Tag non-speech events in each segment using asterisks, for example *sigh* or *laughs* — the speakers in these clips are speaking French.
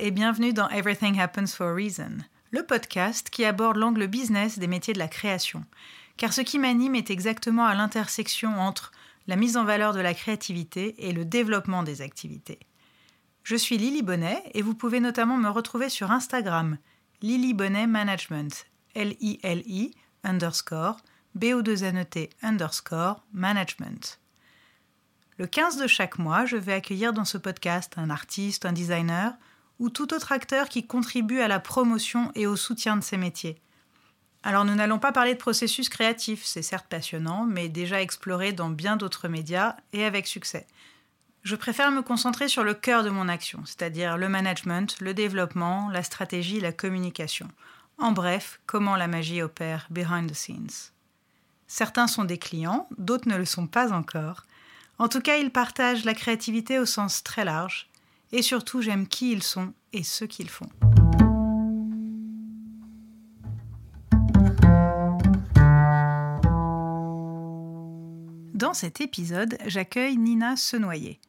Et bienvenue dans Everything Happens for a Reason, le podcast qui aborde l'angle business des métiers de la création. Car ce qui m'anime est exactement à l'intersection entre la mise en valeur de la créativité et le développement des activités. Je suis Lily Bonnet et vous pouvez notamment me retrouver sur Instagram, Lily Bonnet Management, L-I-L-I underscore B-O-2-N-E-T underscore management. Le 15 de chaque mois, je vais accueillir dans ce podcast un artiste, un designer ou tout autre acteur qui contribue à la promotion et au soutien de ces métiers. Alors nous n'allons pas parler de processus créatif, c'est certes passionnant, mais déjà exploré dans bien d'autres médias et avec succès. Je préfère me concentrer sur le cœur de mon action, c'est-à-dire le management, le développement, la stratégie, la communication. En bref, comment la magie opère behind the scenes. Certains sont des clients, d'autres ne le sont pas encore. En tout cas, ils partagent la créativité au sens très large. Et surtout, j'aime qui ils sont et ce qu'ils font. Dans cet épisode, j'accueille Nina Senoyer.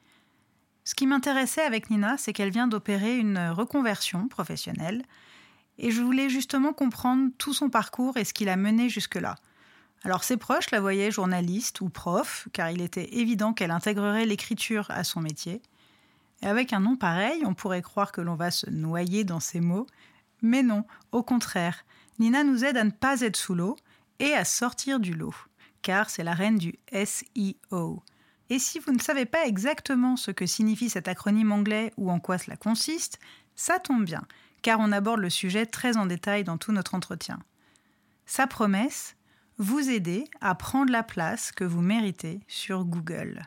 Ce qui m'intéressait avec Nina, c'est qu'elle vient d'opérer une reconversion professionnelle, et je voulais justement comprendre tout son parcours et ce qui l'a mené jusque-là. Alors ses proches la voyaient journaliste ou prof, car il était évident qu'elle intégrerait l'écriture à son métier. Et avec un nom pareil, on pourrait croire que l'on va se noyer dans ses mots, mais non, au contraire, Nina nous aide à ne pas être sous l'eau et à sortir du lot, car c'est la reine du SEO. Et si vous ne savez pas exactement ce que signifie cet acronyme anglais ou en quoi cela consiste, ça tombe bien, car on aborde le sujet très en détail dans tout notre entretien. Sa promesse, vous aider à prendre la place que vous méritez sur Google.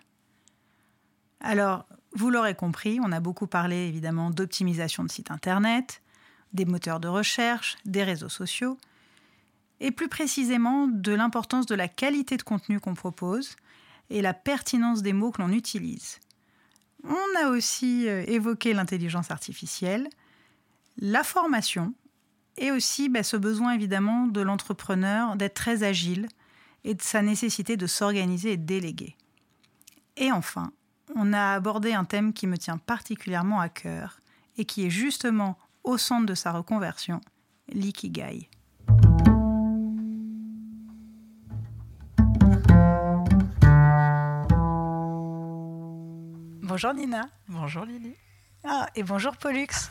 Alors, vous l'aurez compris, on a beaucoup parlé évidemment d'optimisation de sites Internet, des moteurs de recherche, des réseaux sociaux, et plus précisément de l'importance de la qualité de contenu qu'on propose et la pertinence des mots que l'on utilise. On a aussi euh, évoqué l'intelligence artificielle, la formation et aussi bah, ce besoin évidemment de l'entrepreneur d'être très agile et de sa nécessité de s'organiser et de déléguer. Et enfin, on a abordé un thème qui me tient particulièrement à cœur et qui est justement au centre de sa reconversion, l'ikigai. Bonjour Nina. Bonjour Lily. Ah, et bonjour Pollux. *laughs*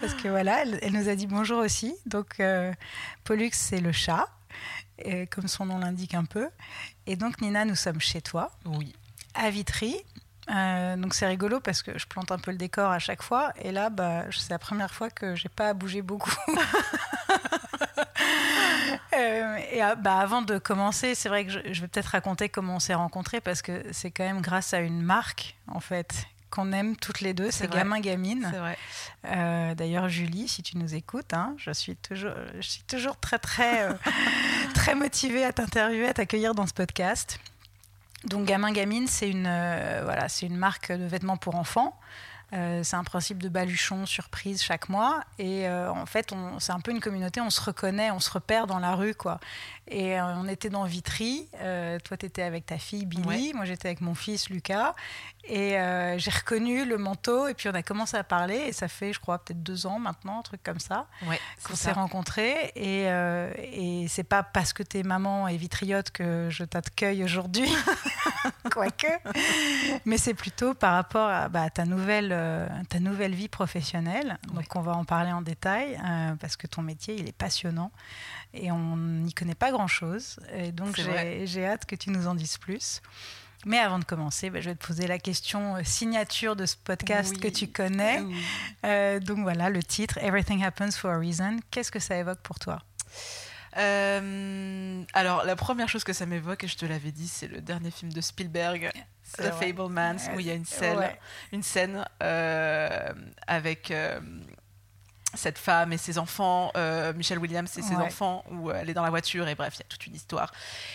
Parce que voilà, elle, nous a dit bonjour aussi. Donc, euh, Pollux, c'est le chat, comme son nom l'indique un peu. Et donc, Nina, nous sommes chez toi. Oui. À Vitry. Euh, donc c'est rigolo parce que je plante un peu le décor à chaque fois et là bah, c'est la première fois que j'ai pas à bouger beaucoup. *laughs* Euh, et bah, avant de commencer, c'est vrai que je, je vais peut-être raconter comment on s'est rencontrés parce que c'est quand même grâce à une marque en fait qu'on aime toutes les deux, c'est Gamin Gamine. C'est vrai. Euh, d'ailleurs, Julie, si tu nous écoutes, hein, je, suis toujours, je suis toujours très, très, euh, *laughs* très motivée à t'interviewer, à t'accueillir dans ce podcast. Donc, Gamin Gamine, c'est une, euh, voilà, c'est une marque de vêtements pour enfants. c'est un principe de baluchon surprise chaque mois. Et en fait, c'est un peu une communauté, on se reconnaît, on se repère dans la rue. quoi. Et on était dans Vitry. toi, tu étais avec ta fille Billy. Moi, j'étais avec mon fils Lucas. Et euh, j'ai reconnu le manteau et puis on a commencé à parler et ça fait, je crois, peut-être deux ans maintenant, un truc comme ça, ouais, qu'on s'est rencontrés. Et, euh, et c'est pas parce que t'es maman et vitriote que je t'accueille aujourd'hui, *laughs* quoique, mais c'est plutôt par rapport à bah, ta, nouvelle, euh, ta nouvelle vie professionnelle. Donc on va en parler en détail euh, parce que ton métier, il est passionnant et on n'y connaît pas grand-chose. Et donc j'ai hâte que tu nous en dises plus. Mais avant de commencer, bah, je vais te poser la question euh, signature de ce podcast que tu connais. Euh, donc voilà, le titre Everything Happens for a Reason. Qu'est-ce que ça évoque pour toi? Euh, alors, la première chose que ça m'évoque, et je te l'avais dit, c'est le dernier film de Spielberg, The Fablemans, où il y a une scène, une scène avec cette femme et ses enfants, euh, Michelle Williams et ses enfants, où euh, elle est dans la voiture et bref, il y a toute une histoire.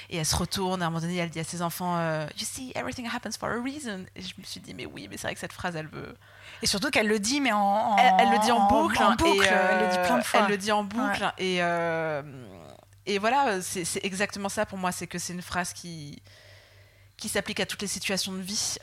Et elle se retourne, à un moment donné, elle dit à ses enfants euh, You see, everything happens for a reason. Et je me suis dit, mais oui, mais c'est vrai que cette phrase, elle veut. Et surtout qu'elle le dit, mais en. elle, le dit en boucle. En, boucle, elle le dit plein de fois. Elle le dit en boucle. Et, et voilà, c'est exactement ça pour moi, c'est que c'est une phrase qui qui s'applique à toutes les situations de vie.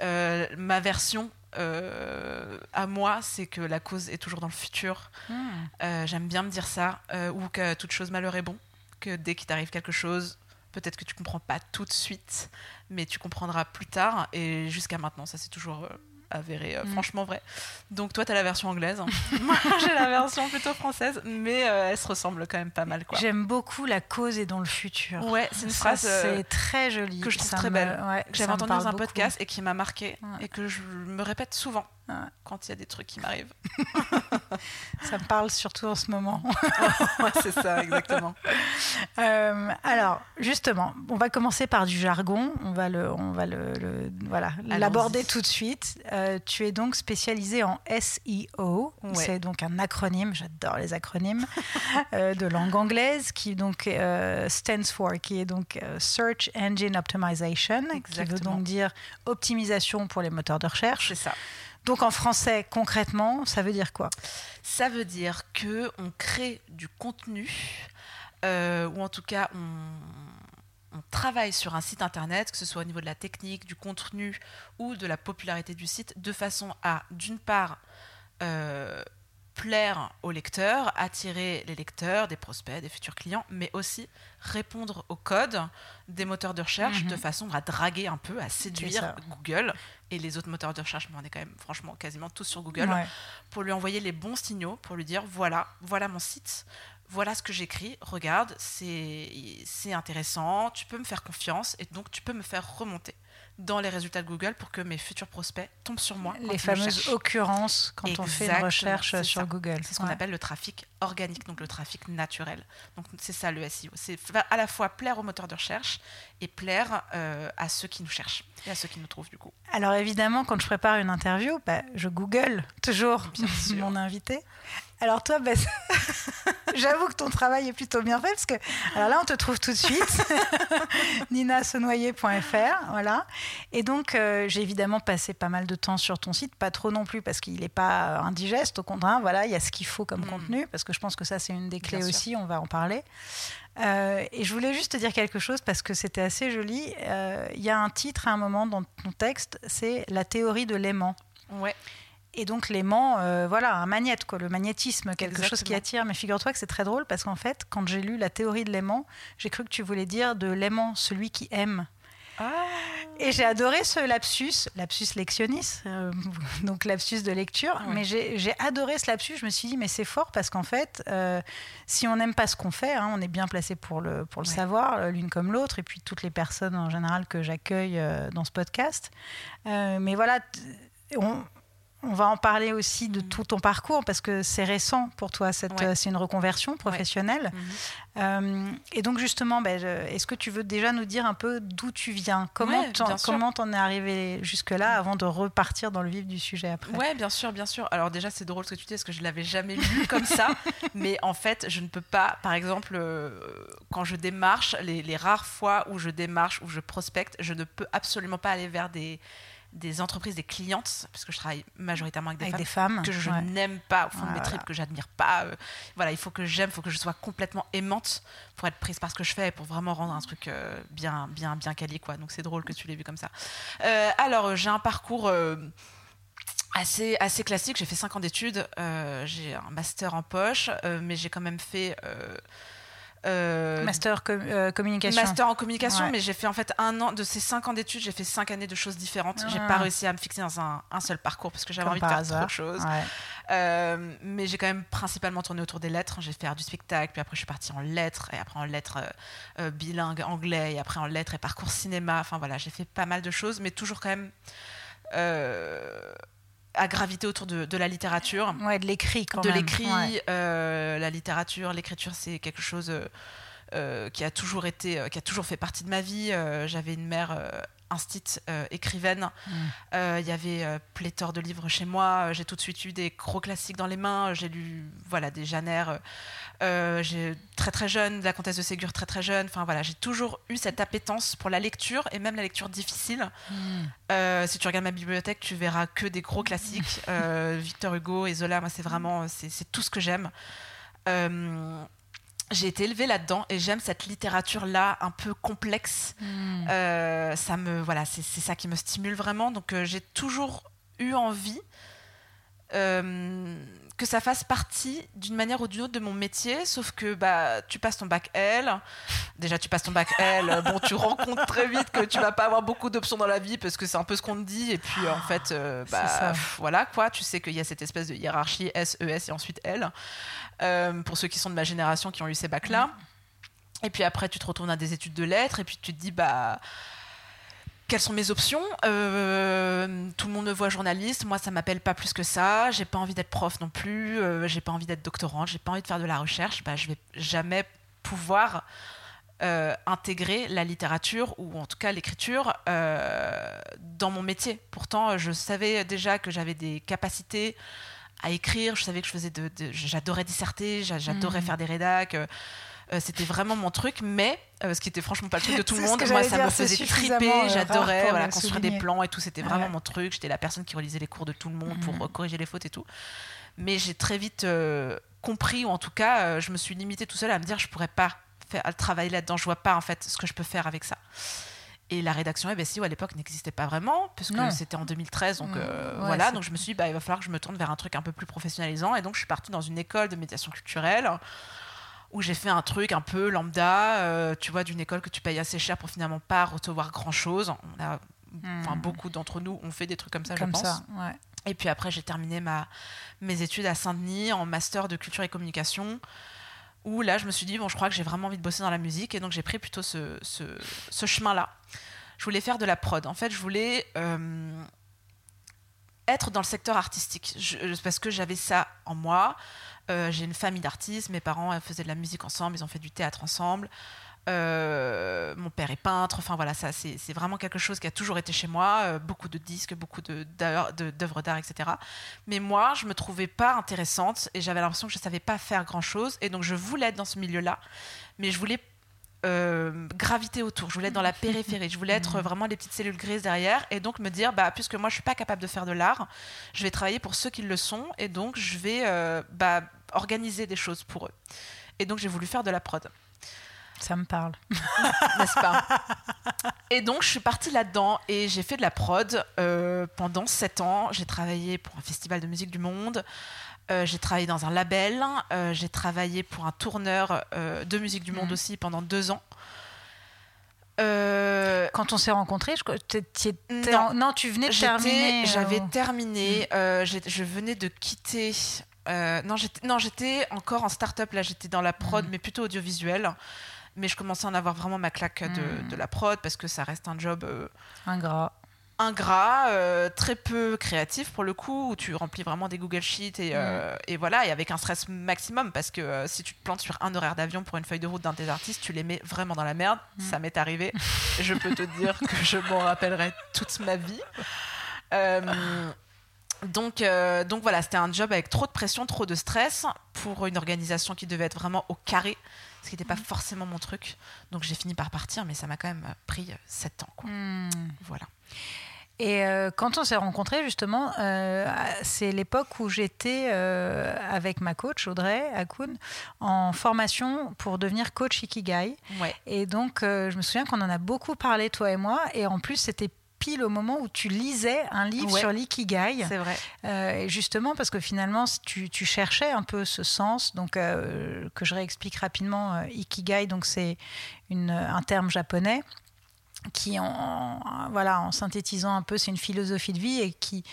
ma version à moi, c'est que la cause est toujours dans le futur. Hmm. J'aime bien me dire ça, ou que toute chose malheur est bon, que dès qu'il t'arrive quelque chose, peut-être que tu comprends pas tout de suite, mais tu comprendras plus tard. Et jusqu'à maintenant, ça c'est toujours avéré euh, mm. franchement vrai. Donc toi, tu as la version anglaise. *laughs* *laughs* Moi, j'ai la version plutôt française, mais euh, elle se ressemble quand même pas mal. J'aime beaucoup la cause est dans le futur. Ouais, c'est une phrase euh, c'est très jolie. Que je trouve très belle. que j'avais entendu dans un podcast et qui m'a marqué et que je me répète souvent quand il y a des trucs qui m'arrivent. *laughs* ça me parle surtout en ce moment. *laughs* c'est ça, exactement. Euh, alors, justement, on va commencer par du jargon. On va le, on va le, voilà, l'aborder tout de suite. Euh, tu es donc spécialisé en SEO. C'est donc un acronyme. J'adore les acronymes *laughs* euh, de langue anglaise qui donc stands for, qui est donc Search Engine Optimization, qui veut donc dire optimisation pour les moteurs de recherche. C'est ça. Donc en français, concrètement, ça veut dire quoi? Ça veut dire que on crée du contenu, euh, ou en tout cas on, travaille sur un site internet, que ce soit au niveau de la technique, du contenu ou de la popularité du site, de façon à, d'une part, euh, plaire aux lecteurs, attirer les lecteurs, des prospects, des futurs clients, mais aussi répondre aux codes des moteurs de recherche mhm. de façon à draguer un peu, à séduire Google. Et les autres moteurs de recherche, mais on est quand même franchement quasiment tous sur Google, pour lui envoyer les bons signaux, pour lui dire voilà, voilà mon site, voilà ce que j'écris, regarde, c'est intéressant, tu peux me faire confiance et donc tu peux me faire remonter dans les résultats de Google pour que mes futurs prospects tombent sur moi. Les fameuses occurrences quand on fait une recherche sur Google. C'est ce qu'on appelle le trafic organique, donc le trafic naturel. Donc c'est ça le SEO. C'est à la fois plaire aux moteurs de recherche et plaire euh, à ceux qui nous cherchent et à ceux qui nous trouvent du coup. Alors évidemment, quand je prépare une interview, bah, je Google toujours *laughs* mon invité. Alors toi, *laughs* j'avoue que ton travail est plutôt bien fait parce que alors là, on te trouve tout de suite, *laughs* ninasenoyer.fr, voilà. Et donc, euh, j'ai évidemment passé pas mal de temps sur ton site, pas trop non plus parce qu'il n'est pas indigeste, au contraire, voilà, il y a ce qu'il faut comme mm. contenu parce que je pense que ça, c'est une des clés aussi, on va en parler. Euh, et je voulais juste te dire quelque chose parce que c'était assez joli. Euh, il y a un titre à un moment dans ton texte, c'est la théorie de l'aimant. Ouais. Et donc l'aimant, euh, voilà, un magnète, quoi, le magnétisme, quelque chose qui attire. Mais figure-toi que c'est très drôle parce qu'en fait, quand j'ai lu la théorie de l'aimant, j'ai cru que tu voulais dire de l'aimant, celui qui aime. Ah. Et j'ai adoré ce lapsus, lapsus lectionis, euh, *laughs* donc lapsus de lecture. Mais j'ai adoré ce lapsus. Je me suis dit, mais c'est fort parce qu'en fait, euh, si on n'aime pas ce qu'on fait, hein, on est bien placé pour le, pour le savoir, l'une comme l'autre, et puis toutes les personnes en général que j'accueille dans ce podcast. mais voilà, on, on va en parler aussi de tout ton parcours parce que c'est récent pour toi, c'est une reconversion professionnelle. Euh, et donc justement, ben, est-ce que tu veux déjà nous dire un peu d'où tu viens? Comment comment t'en es arrivé jusque-là avant de repartir dans le vif du sujet après? Ouais, bien sûr, bien sûr. Alors déjà, c'est drôle ce que tu dis parce que je l'avais jamais vu *laughs* comme ça. Mais en fait, je ne peux pas, par exemple, euh, quand je démarche, les, les rares fois où je démarche, où je prospecte, je ne peux absolument pas aller vers des des entreprises, des clientes, parce que je travaille majoritairement avec des, femmes, que je n'aime pas au fond de mes tripes, que j'admire pas. Euh, voilà, il faut que j'aime, il faut que je sois complètement aimante pour être prise par ce que je fais et pour vraiment rendre un truc euh, bien, bien, bien quali, quoi. Donc c'est drôle que tu l'aies vu comme ça. Euh, alors, j'ai un parcours assez, assez classique. J'ai fait 5 ans d'études, j'ai un master en poche, mais j'ai quand même fait euh, master euh, communication. Master en communication, mais j'ai fait en fait un an de ces cinq ans d'études, j'ai fait cinq années de choses différentes. J'ai pas ah. réussi à me fixer dans un, un seul parcours parce que j'avais envie de faire trop de choses. Euh, mais j'ai quand même principalement tourné autour des lettres. J'ai fait du spectacle, puis après je suis partie en lettres, et après en lettres bilingue anglais, et après en lettres et parcours cinéma. Enfin voilà, j'ai fait pas mal de choses, mais toujours quand même à graviter autour de, la littérature. Ouais, de l'écrit quand de l'écrit, euh, la littérature, l'écriture, c'est quelque chose euh, euh, qui a toujours été, qui a toujours fait partie de ma vie. J'avais une mère instit écrivaine. Mm. Il y avait pléthore de livres chez moi. J'ai tout de suite eu des gros classiques dans les mains. J'ai lu voilà des Janer euh, j'ai très très jeune, la comtesse de Ségur très très jeune. Enfin voilà, j'ai toujours eu cette appétence pour la lecture et même la lecture difficile. Euh, si tu regardes ma bibliothèque, tu verras que des gros classiques. *laughs* Euh, Victor Hugo et Zola, moi c'est vraiment c'est tout ce que j'aime. J'ai été élevée là-dedans et j'aime cette littérature-là un peu complexe. Hmm. Euh, ça me, voilà, c'est ça qui me stimule vraiment. Donc euh, j'ai toujours eu envie euh, que ça fasse partie d'une manière ou d'une autre de mon métier, sauf que bah tu passes ton bac L, déjà tu passes ton bac L, *laughs* bon tu rencontres très vite que tu vas pas avoir beaucoup d'options dans la vie parce que c'est un peu ce qu'on te dit. Et puis en fait bah voilà quoi, tu sais qu'il y a cette espèce de hiérarchie S E S et ensuite L euh, pour ceux qui sont de ma génération qui ont eu ces bacs là. Et puis après tu te retournes à des études de lettres et puis tu te dis bah quelles sont mes options? Euh, Tout le monde me voit journaliste, moi ça m'appelle pas plus que ça. J'ai pas envie d'être prof non plus. Euh, j'ai pas envie d'être doctorante. J'ai pas envie de faire de la recherche. Bah, je vais jamais pouvoir euh, intégrer la littérature ou en tout cas l'écriture dans mon métier. Pourtant, je savais déjà que j'avais des capacités à écrire. Je savais que je faisais de, j'adorais disserter, j'adorais mmh. faire des rédacs. Euh, c'était vraiment mon truc, mais euh, ce qui était franchement pas le truc de *laughs* tout le monde. Moi, ça me faisait triper. Euh, j'adorais voilà, construire des plans et tout. C'était vraiment mon truc. J'étais la personne qui relisait les cours de tout le monde pour mm. corriger les fautes et tout. Mais j'ai très vite compris, ou en tout cas, je me suis limitée tout seul à me dire je pourrais pas faire, travailler là-dedans. Je vois pas en fait ce que je peux faire avec ça. Et la rédaction si à l'époque n'existait pas vraiment, puisque c'était en 2013. Donc mm. voilà, donc je me suis dit, bah, il va falloir que je me tourne vers un truc un peu plus professionnalisant. Et donc je suis partie dans une école de médiation culturelle où j'ai fait un truc un peu lambda, euh, tu vois, d'une école que tu payes assez cher pour finalement pas recevoir grand chose. On a, hmm. beaucoup d'entre nous ont fait des trucs comme ça, je pense. Ça, Et puis après, j'ai terminé ma, mes études à Saint-Denis en master de culture et communication, où là, je me suis dit, bon, je crois que j'ai vraiment envie de bosser dans la musique, et donc j'ai pris plutôt ce, ce, chemin-là. Je voulais faire de la prod. En fait, je voulais euh, être dans le secteur artistique, parce que j'avais ça en moi. Euh, j'ai une famille d'artistes, mes parents faisaient de la musique ensemble, ils ont fait du théâtre ensemble. Euh, mon père est peintre, enfin voilà, ça c'est vraiment quelque chose qui a toujours été chez moi, beaucoup de disques, beaucoup d'œuvres d'art, etc. Mais moi, je me trouvais pas intéressante et j'avais l'impression que je savais pas faire grand chose, et donc je voulais être dans ce milieu-là, mais je voulais euh, graviter autour. Je voulais être dans la *laughs* périphérie. Je voulais être vraiment des petites cellules grises derrière. Et donc me dire, bah, puisque moi je suis pas capable de faire de l'art, je vais travailler pour ceux qui le sont. Et donc je vais euh, bah, organiser des choses pour eux. Et donc j'ai voulu faire de la prod. Ça me parle. *laughs* N'est-ce pas? Et donc, je suis partie là-dedans et j'ai fait de la prod euh, pendant sept ans. J'ai travaillé pour un festival de musique du monde. Euh, j'ai travaillé dans un label, euh, j'ai travaillé pour un tourneur euh, de musique du monde mm. aussi pendant deux ans. Quand on s'est rencontrés, je, non. non. tu venais de terminer. J'avais terminé, mm. je venais de quitter. non, j'étais encore en start-up, là j'étais dans la prod, mm. mais plutôt audiovisuel. Mais je commençais à en avoir vraiment ma claque de, de la prod parce que ça reste un job. Ingrat ingrat, euh, très peu créatif pour le coup, où tu remplis vraiment des Google Sheets et, euh, voilà, et avec un stress maximum parce que euh, si tu te plantes sur un horaire d'avion pour une feuille de route d'un de tes artistes, tu les mets vraiment dans la merde. Mm. Ça m'est arrivé. *laughs* je peux te dire que je m'en rappellerai toute ma vie. donc, donc voilà, c'était un job avec trop de pression, trop de stress pour une organisation qui devait être vraiment au carré ce qui n'était pas mm. forcément mon truc. Donc j'ai fini par partir, mais ça m'a quand même pris sept ans. Quoi. Mm. Voilà. Et euh, quand on s'est rencontrés, justement, euh, c'est l'époque où j'étais euh, avec ma coach, Audrey Akun, en formation pour devenir coach Ikigai. Et donc, je me souviens qu'on en a beaucoup parlé, toi et moi. Et en plus, c'était pile au moment où tu lisais un livre sur l'ikigai. C'est vrai. et justement, parce que finalement, tu, tu, cherchais un peu ce sens, donc que je réexplique rapidement. ikigai, donc c'est un terme japonais qui, en, voilà, en synthétisant un peu, c'est une philosophie de vie et qui,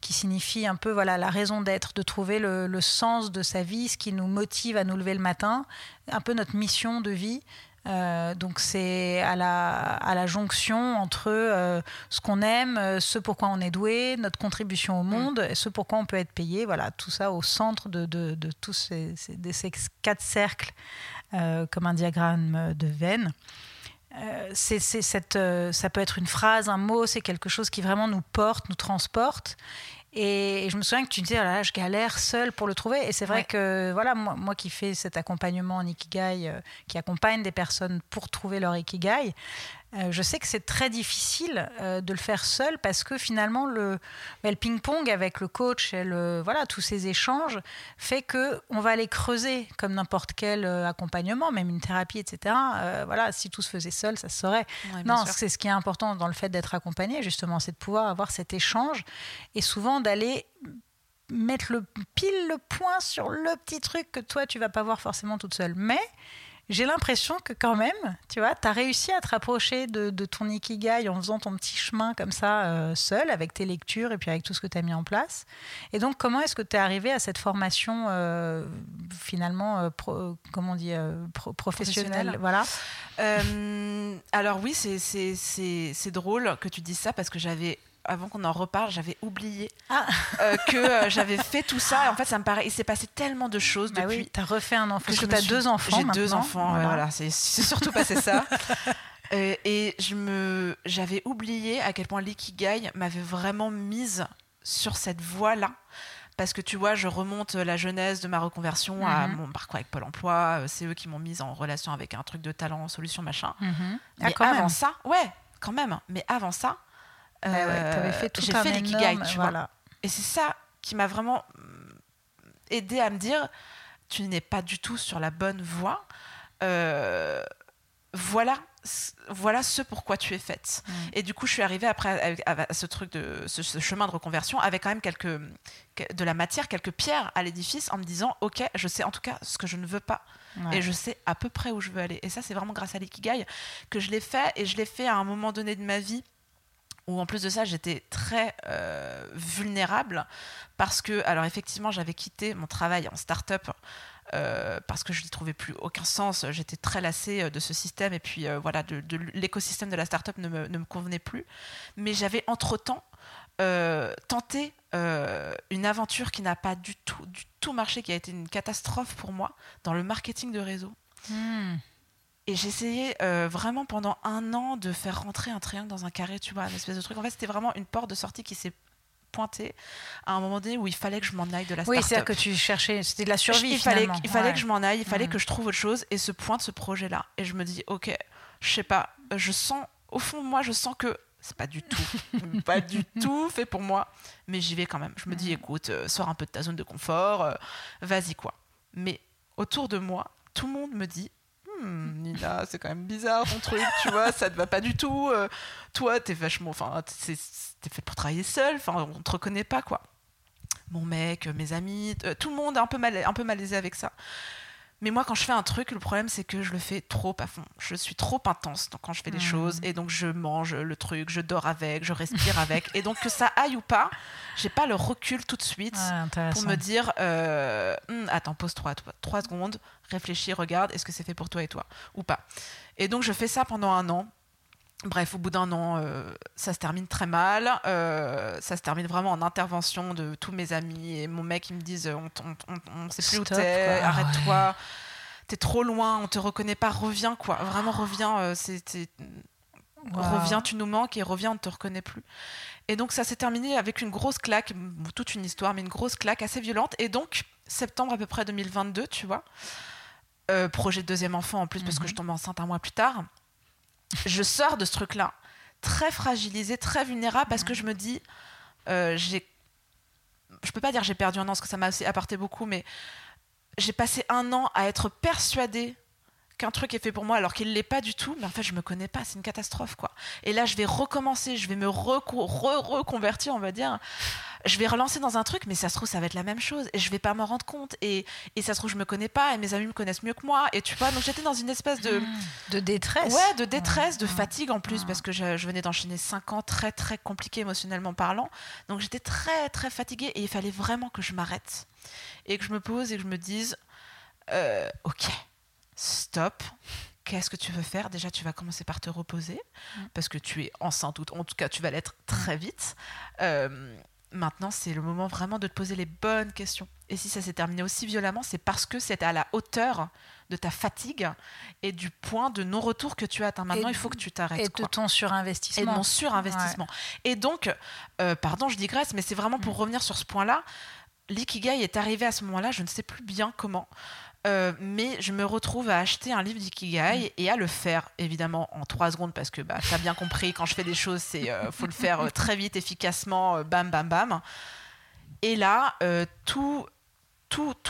qui signifie un peu voilà, la raison d'être, de trouver le, sens de sa vie, ce qui nous motive à nous lever le matin, un peu notre mission de vie. Euh, donc c'est à la, à la jonction entre euh, ce qu'on aime, ce pourquoi on est doué, notre contribution au mm. monde, et ce pourquoi on peut être payé. Voilà, tout ça au centre de, de, de tous ces, ces, quatre cercles, euh, comme un diagramme de veine. Euh, c'est, cette, euh, ça peut être une phrase, un mot, c'est quelque chose qui vraiment nous porte, nous transporte. Et, je me souviens que tu disais, oh là, je galère seule pour le trouver. Et c'est vrai que voilà, moi, moi, qui fais cet accompagnement en Ikigai, euh, qui accompagne des personnes pour trouver leur Ikigai, Euh, je sais que c'est très difficile euh, de le faire seul parce que finalement le, le ping-pong avec le coach et le, voilà, tous ces échanges fait que on va aller creuser comme n'importe quel euh, accompagnement, même une thérapie, etc. voilà, si tout se faisait seul, ça se saurait. non, c'est ce qui est important dans le fait d'être accompagné, justement, c'est de pouvoir avoir cet échange et souvent d'aller mettre le pile le point sur le petit truc que toi tu vas pas voir forcément toute seule. Mais j'ai l'impression que quand même, tu vois, tu as réussi à te rapprocher de, ton ikigai en faisant ton petit chemin comme ça, euh, seul, avec tes lectures et puis avec tout ce que tu as mis en place. Et donc, comment est-ce que tu es arrivé à cette formation euh, finalement, euh, comment on dit, professionnelle, Voilà. alors oui, c'est drôle que tu dises ça parce que j'avais avant qu'on en reparle, j'avais oublié ah. euh, que euh, j'avais fait tout ça. Et en fait, ça me paraît, il s'est passé tellement de choses bah depuis. Oui, tu as refait un enfant. Parce que tu as deux enfants. J'ai deux enfants. Voilà, c'est surtout passé ça. *laughs* Euh, et je me, j'avais oublié à quel point l'ikigai m'avait vraiment mise sur cette voie-là. Parce que tu vois, je remonte la jeunesse de ma reconversion à mhm. mon parcours avec Pôle emploi. C'est eux qui m'ont mise en relation avec un truc de talent, solution, machin. Mhm. Mais ah, avant ça, ouais, quand même. Mais avant ça, bah euh, fait tout j'ai fait l'ikigai, tu vois. Et c'est ça qui m'a vraiment aidé à me dire tu n'es pas du tout sur la bonne voie. Euh, voilà, voilà ce pourquoi tu es faite. Mm. Et du coup, je suis arrivée après à, ce truc de ce, chemin de reconversion avec quand même quelques de la matière, quelques pierres à l'édifice, en me disant ok, je sais en tout cas ce que je ne veux pas. Et je sais à peu près où je veux aller. Et ça, c'est vraiment grâce à l'ikigai que je l'ai fait. Et je l'ai fait à un moment donné de ma vie où en plus de ça, j'étais très euh, vulnérable parce que, alors effectivement, j'avais quitté mon travail en start-up euh, parce que je n'y trouvais plus aucun sens. J'étais très lassée euh, de ce système et puis voilà, de, l'écosystème de la start-up ne me, convenait plus. Mais j'avais entre-temps tenté une aventure qui n'a pas du tout, du tout marché, qui a été une catastrophe pour moi dans le marketing de réseau. Hmm. Et j'essayais euh, vraiment pendant un an de faire rentrer un triangle dans un carré, tu vois, une espèce de truc. En fait, c'était vraiment une porte de sortie qui s'est pointée à un moment donné où il fallait que je m'en aille de la start-up. Oui, c'est-à-dire que tu cherchais, c'était de la survie. Il fallait, il fallait que je m'en aille, il fallait mm. que je trouve autre chose et se pointe ce projet-là. Et je me dis, ok, je sais pas, je sens, au fond de moi, je sens que c'est pas du tout, *laughs* pas du tout fait pour moi, mais j'y vais quand même. Je me dis, mm. écoute, euh, sors un peu de ta zone de confort, euh, vas-y quoi. Mais autour de moi, tout le monde me dit, Hmm, Nina, c'est quand même bizarre ton truc, tu vois, ça te va pas du tout. Euh, toi, t'es vachement, enfin, t'es fait pour travailler seul, enfin, on te reconnaît pas, quoi. Mon mec, mes amis, euh, tout le monde est un peu malaisé avec ça. Mais moi, quand je fais un truc, le problème, c'est que je le fais trop à fond. Je suis trop intense quand je fais des hmm. choses. Et donc, je mange le truc, je dors avec, je respire avec. Et donc, que ça aille ou pas, j'ai pas le recul tout de suite pour me dire euh, hmm, attends, pose trois, trois secondes, réfléchis, regarde, est-ce que c'est fait pour toi et toi ou pas. Et donc, je fais ça pendant un an. Bref, au bout d'un an, euh, ça se termine très mal. Euh, ça se termine vraiment en intervention de tous mes amis et mon mec, ils me disent on, on, sait plus où t'es, arrête-toi, t'es trop loin, on te reconnaît pas, reviens quoi, vraiment reviens, euh, reviens, tu nous manques et reviens, on ne te reconnaît plus. Et donc ça s'est terminé avec une grosse claque, toute une histoire, mais une grosse claque assez violente. Et donc septembre à peu près 2022, tu vois, projet de deuxième enfant en plus parce que mhm. je tombe enceinte un mois plus tard je sors de ce truc-là très fragilisé, très vulnérable, parce que je me dis, euh, j'ai, je peux pas dire j'ai perdu un an, parce que ça m'a aussi apporté beaucoup, mais j'ai passé un an à être persuadée qu'un truc est fait pour moi alors qu'il l'est pas du tout, mais en fait je me connais pas, c'est une catastrophe quoi. Et là je vais recommencer, je vais me reconvertir, on va dire, je vais relancer dans un truc, mais ça se trouve, ça va être la même chose. Et je vais pas m'en rendre compte. Et, et, ça se trouve, je me connais pas. Et mes amis me connaissent mieux que moi. Et tu vois, donc j'étais dans une espèce de. Mmh. De détresse. Ouais, de détresse, de fatigue en plus, parce que je, venais d'enchaîner 5 ans très, très compliqués émotionnellement parlant. Donc j'étais très, très fatiguée. Et il fallait vraiment que je m'arrête. Et que je me pose et que je me dise euh, Ok, stop qu'est-ce que tu veux faire? Déjà, tu vas commencer par te reposer, mmh. parce que tu es enceinte, ou en tout cas, tu vas l'être très vite. Euh, Maintenant, c'est le moment vraiment de te poser les bonnes questions. Et si ça s'est terminé aussi violemment, c'est parce que c'était à la hauteur de ta fatigue et du point de non-retour que tu as atteint. Maintenant, il faut que tu t'arrêtes. Et de ton surinvestissement. Et de mon surinvestissement. Et donc, euh, pardon, je digresse, mais c'est vraiment pour mm. revenir sur ce point-là. L'ikigai est arrivé à ce moment-là, je ne sais plus bien comment. Euh, mais je me retrouve à acheter un livre d'ikigai et à le faire évidemment en trois secondes parce que bah, tu as bien compris quand je fais des choses c'est euh, faut le faire euh, très vite efficacement bam bam bam et là tous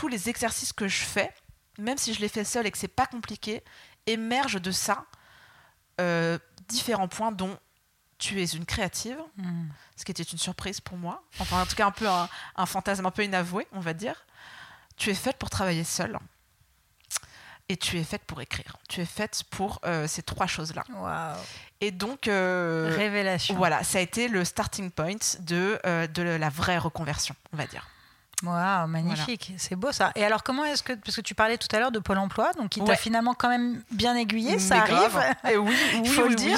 les exercices que je fais même si je les fais seul et que c'est pas compliqué émergent de ça différents points dont tu es une créative, hmm. ce qui était une surprise pour moi, enfin en tout cas un peu un, fantasme un peu inavoué, on va dire. Tu es faite pour travailler seule et tu es faite pour écrire. Tu es faite pour euh, ces trois choses-là. Et donc, euh, révélation. Voilà, ça a été le starting point de, euh, de la vraie reconversion, on va dire. Waouh, magnifique, c'est beau ça. Et alors comment est-ce que, parce que tu parlais tout à l'heure de Pôle Emploi, donc il t'a finalement quand même bien aiguillé, ça arrive. Et oui, il faut le dire,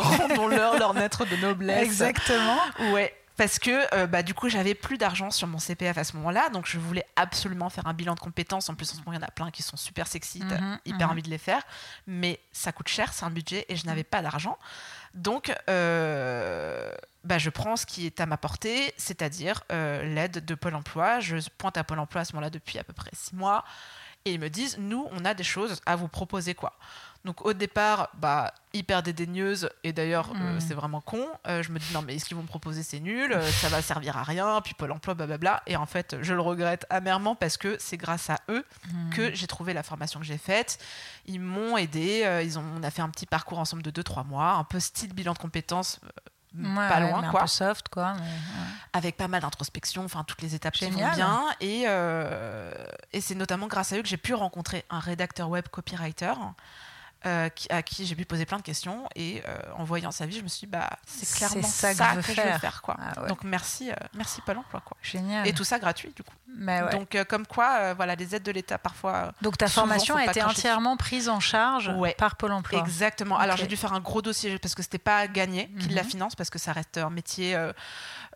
rendons-leur leur maître de *laughs* noblesse. Exactement. Ouais. Parce que euh, bah, du coup, j'avais plus d'argent sur mon CPF à ce moment-là, donc je voulais absolument faire un bilan de compétences. En plus, en ce moment, il y en a plein qui sont super sexy, mhm, hyper mhm. envie de les faire, mais ça coûte cher, c'est un budget et je n'avais pas d'argent. Donc, euh, bah, je prends ce qui est à ma portée, c'est-à-dire euh, l'aide de Pôle emploi. Je pointe à Pôle emploi à ce moment-là depuis à peu près six mois. Et ils me disent, nous, on a des choses à vous proposer. quoi. Donc au départ, bah, hyper dédaigneuse, et d'ailleurs euh, mm. c'est vraiment con, je me dis non mais ce qu'ils vont me proposer c'est nul, ça va servir à rien, puis Pôle emploi, blablabla. Et en fait je le regrette amèrement parce que c'est grâce à eux mm. que j'ai trouvé la formation que j'ai faite. Ils m'ont aidé, ils ont, on a fait un petit parcours ensemble de 2-3 mois, un peu style bilan de compétences pas loin, quoi. Un peu soft, quoi. Avec pas mal d'introspection, enfin toutes les étapes qui vont bien. Et, euh, et c'est notamment grâce à eux que j'ai pu rencontrer un rédacteur web copywriter euh, à qui j'ai pu poser plein de questions. Et euh, en voyant sa vie je me suis dit bah c'est clairement ça, que, je, veux faire. quoi. Ah donc merci euh, merci Pôle Emploi quoi. Génial. Et tout ça gratuit du coup. Donc comme quoi voilà les aides de l'État parfois donc ta formation a été entièrement prise en charge par Pôle Emploi. Exactement. Alors j'ai dû faire un gros dossier parce que c'était pas gagné qu'il la mhm. finance parce que ça reste un métier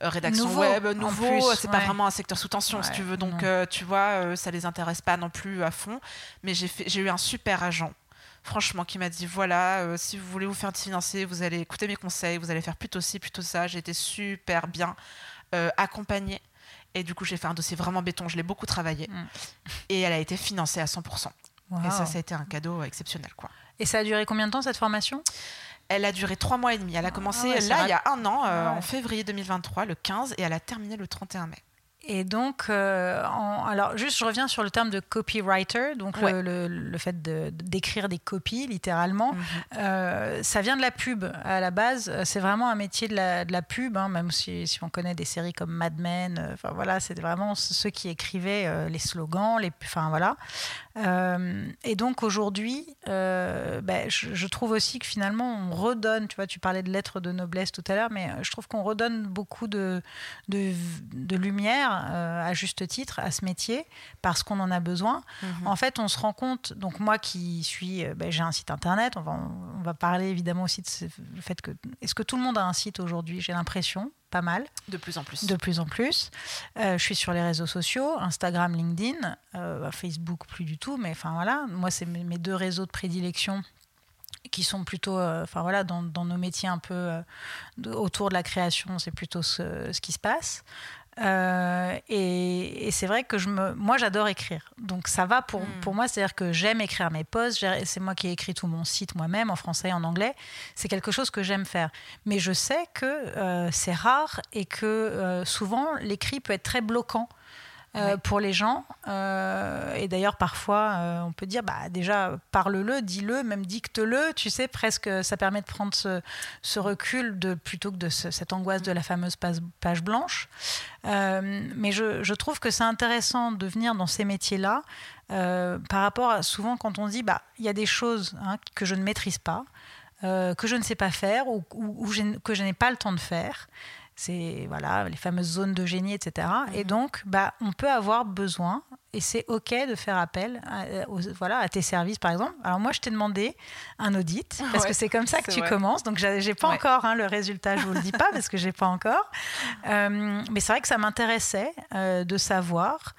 rédaction web nouveau. c'est pas vraiment un secteur sous tension si tu veux. Donc tu vois ça les intéresse pas non plus à fond. Mais j'ai eu un super agent franchement, qui m'a dit voilà, euh, si vous voulez vous faire financer, vous allez écouter mes conseils, vous allez faire plutôt ci, plutôt ça. J'ai été super bien euh, accompagnée. Et du coup, j'ai fait un dossier vraiment béton, je l'ai beaucoup travaillé. Mm. Et elle a été financée à 100%. Et ça, ça a été un cadeau exceptionnel. quoi. Et ça a duré combien de temps cette formation? Elle a duré trois mois et demi. Elle a ah commencé là il y a un an, euh, en février 2023, le 15, et elle a terminé le 31 mai. Et donc, euh, alors juste, je reviens sur le terme de copywriter, donc le, le, fait d'écrire des copies, littéralement. Mhm. Euh, ça vient de la pub à la base. C'est vraiment un métier de la, de la pub, hein, même si, si, on connaît des séries comme Mad Men. Euh, enfin voilà, c'était vraiment ceux qui écrivaient les slogans, les, enfin voilà. Et donc aujourd'hui, ben, je, je, trouve aussi que finalement, on redonne. Tu vois, tu parlais de lettres de noblesse tout à l'heure, mais je trouve qu'on redonne beaucoup de, de, de lumière euh, à juste titre à ce métier parce qu'on en a besoin. Mhm. En fait, on se rend compte, donc moi qui suis, euh, ben, j'ai un site internet, on va, on va parler évidemment aussi de ce, le fait que, est-ce que tout le monde a un site aujourd'hui J'ai l'impression, pas mal. De plus en plus. De plus en plus. Euh, je suis sur les réseaux sociaux, Instagram, LinkedIn, Facebook plus du tout, mais enfin voilà, moi c'est mes deux réseaux de prédilection qui sont plutôt, enfin voilà, dans, dans, nos métiers un peu autour de la création, c'est plutôt ce, ce, qui se passe. Euh, et, c'est vrai que je me, moi j'adore écrire. Donc ça va pour, hmm. pour moi, c'est-à-dire que j'aime écrire mes posts. C'est moi qui ai écrit tout mon site moi-même en français et en anglais. C'est quelque chose que j'aime faire. Mais je sais que euh, c'est rare et que euh, souvent l'écrit peut être très bloquant. Euh, pour les gens. Euh, et d'ailleurs, parfois, euh, on peut dire, bah, déjà, parle-le, dis-le, même dicte-le. Tu sais, presque, ça permet de prendre ce, recul de, plutôt que de cette angoisse de la fameuse page, blanche. mais je, trouve que c'est intéressant de venir dans ces métiers-là par rapport à souvent quand on dit, bah, il y a des choses hein, que je ne maîtrise pas. que je ne sais pas faire ou, que je n'ai pas le temps de faire c'est voilà les fameuses zones de génie, etc. Et mhm. donc, bah, on peut avoir besoin, et c'est ok de faire appel à, euh, voilà à tes services, par exemple. Alors moi, je t'ai demandé un audit *laughs* parce que c'est comme ça que tu commences. Donc, j'ai pas encore hein, le résultat, je vous le dis pas parce que j'ai pas encore. *laughs* Euh, mais c'est vrai que ça m'intéressait euh, de savoir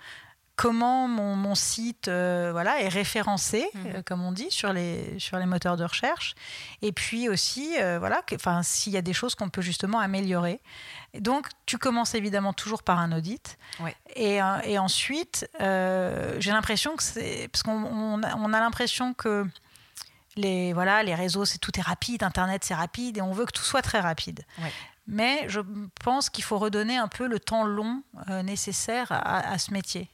comment mon, site euh, voilà, est référencé, mhm. euh, comme on dit, sur les, sur les moteurs de recherche. Et puis aussi, voilà, s'il y a des choses qu'on peut justement améliorer. Donc, tu commences évidemment toujours par un audit. Et, et, ensuite, j'ai l'impression que c'est. Parce qu'on on a, l'impression que les, voilà, les réseaux, c'est tout est rapide, Internet, c'est rapide, et on veut que tout soit très rapide. Mais je pense qu'il faut redonner un peu le temps long euh, nécessaire à, ce métier.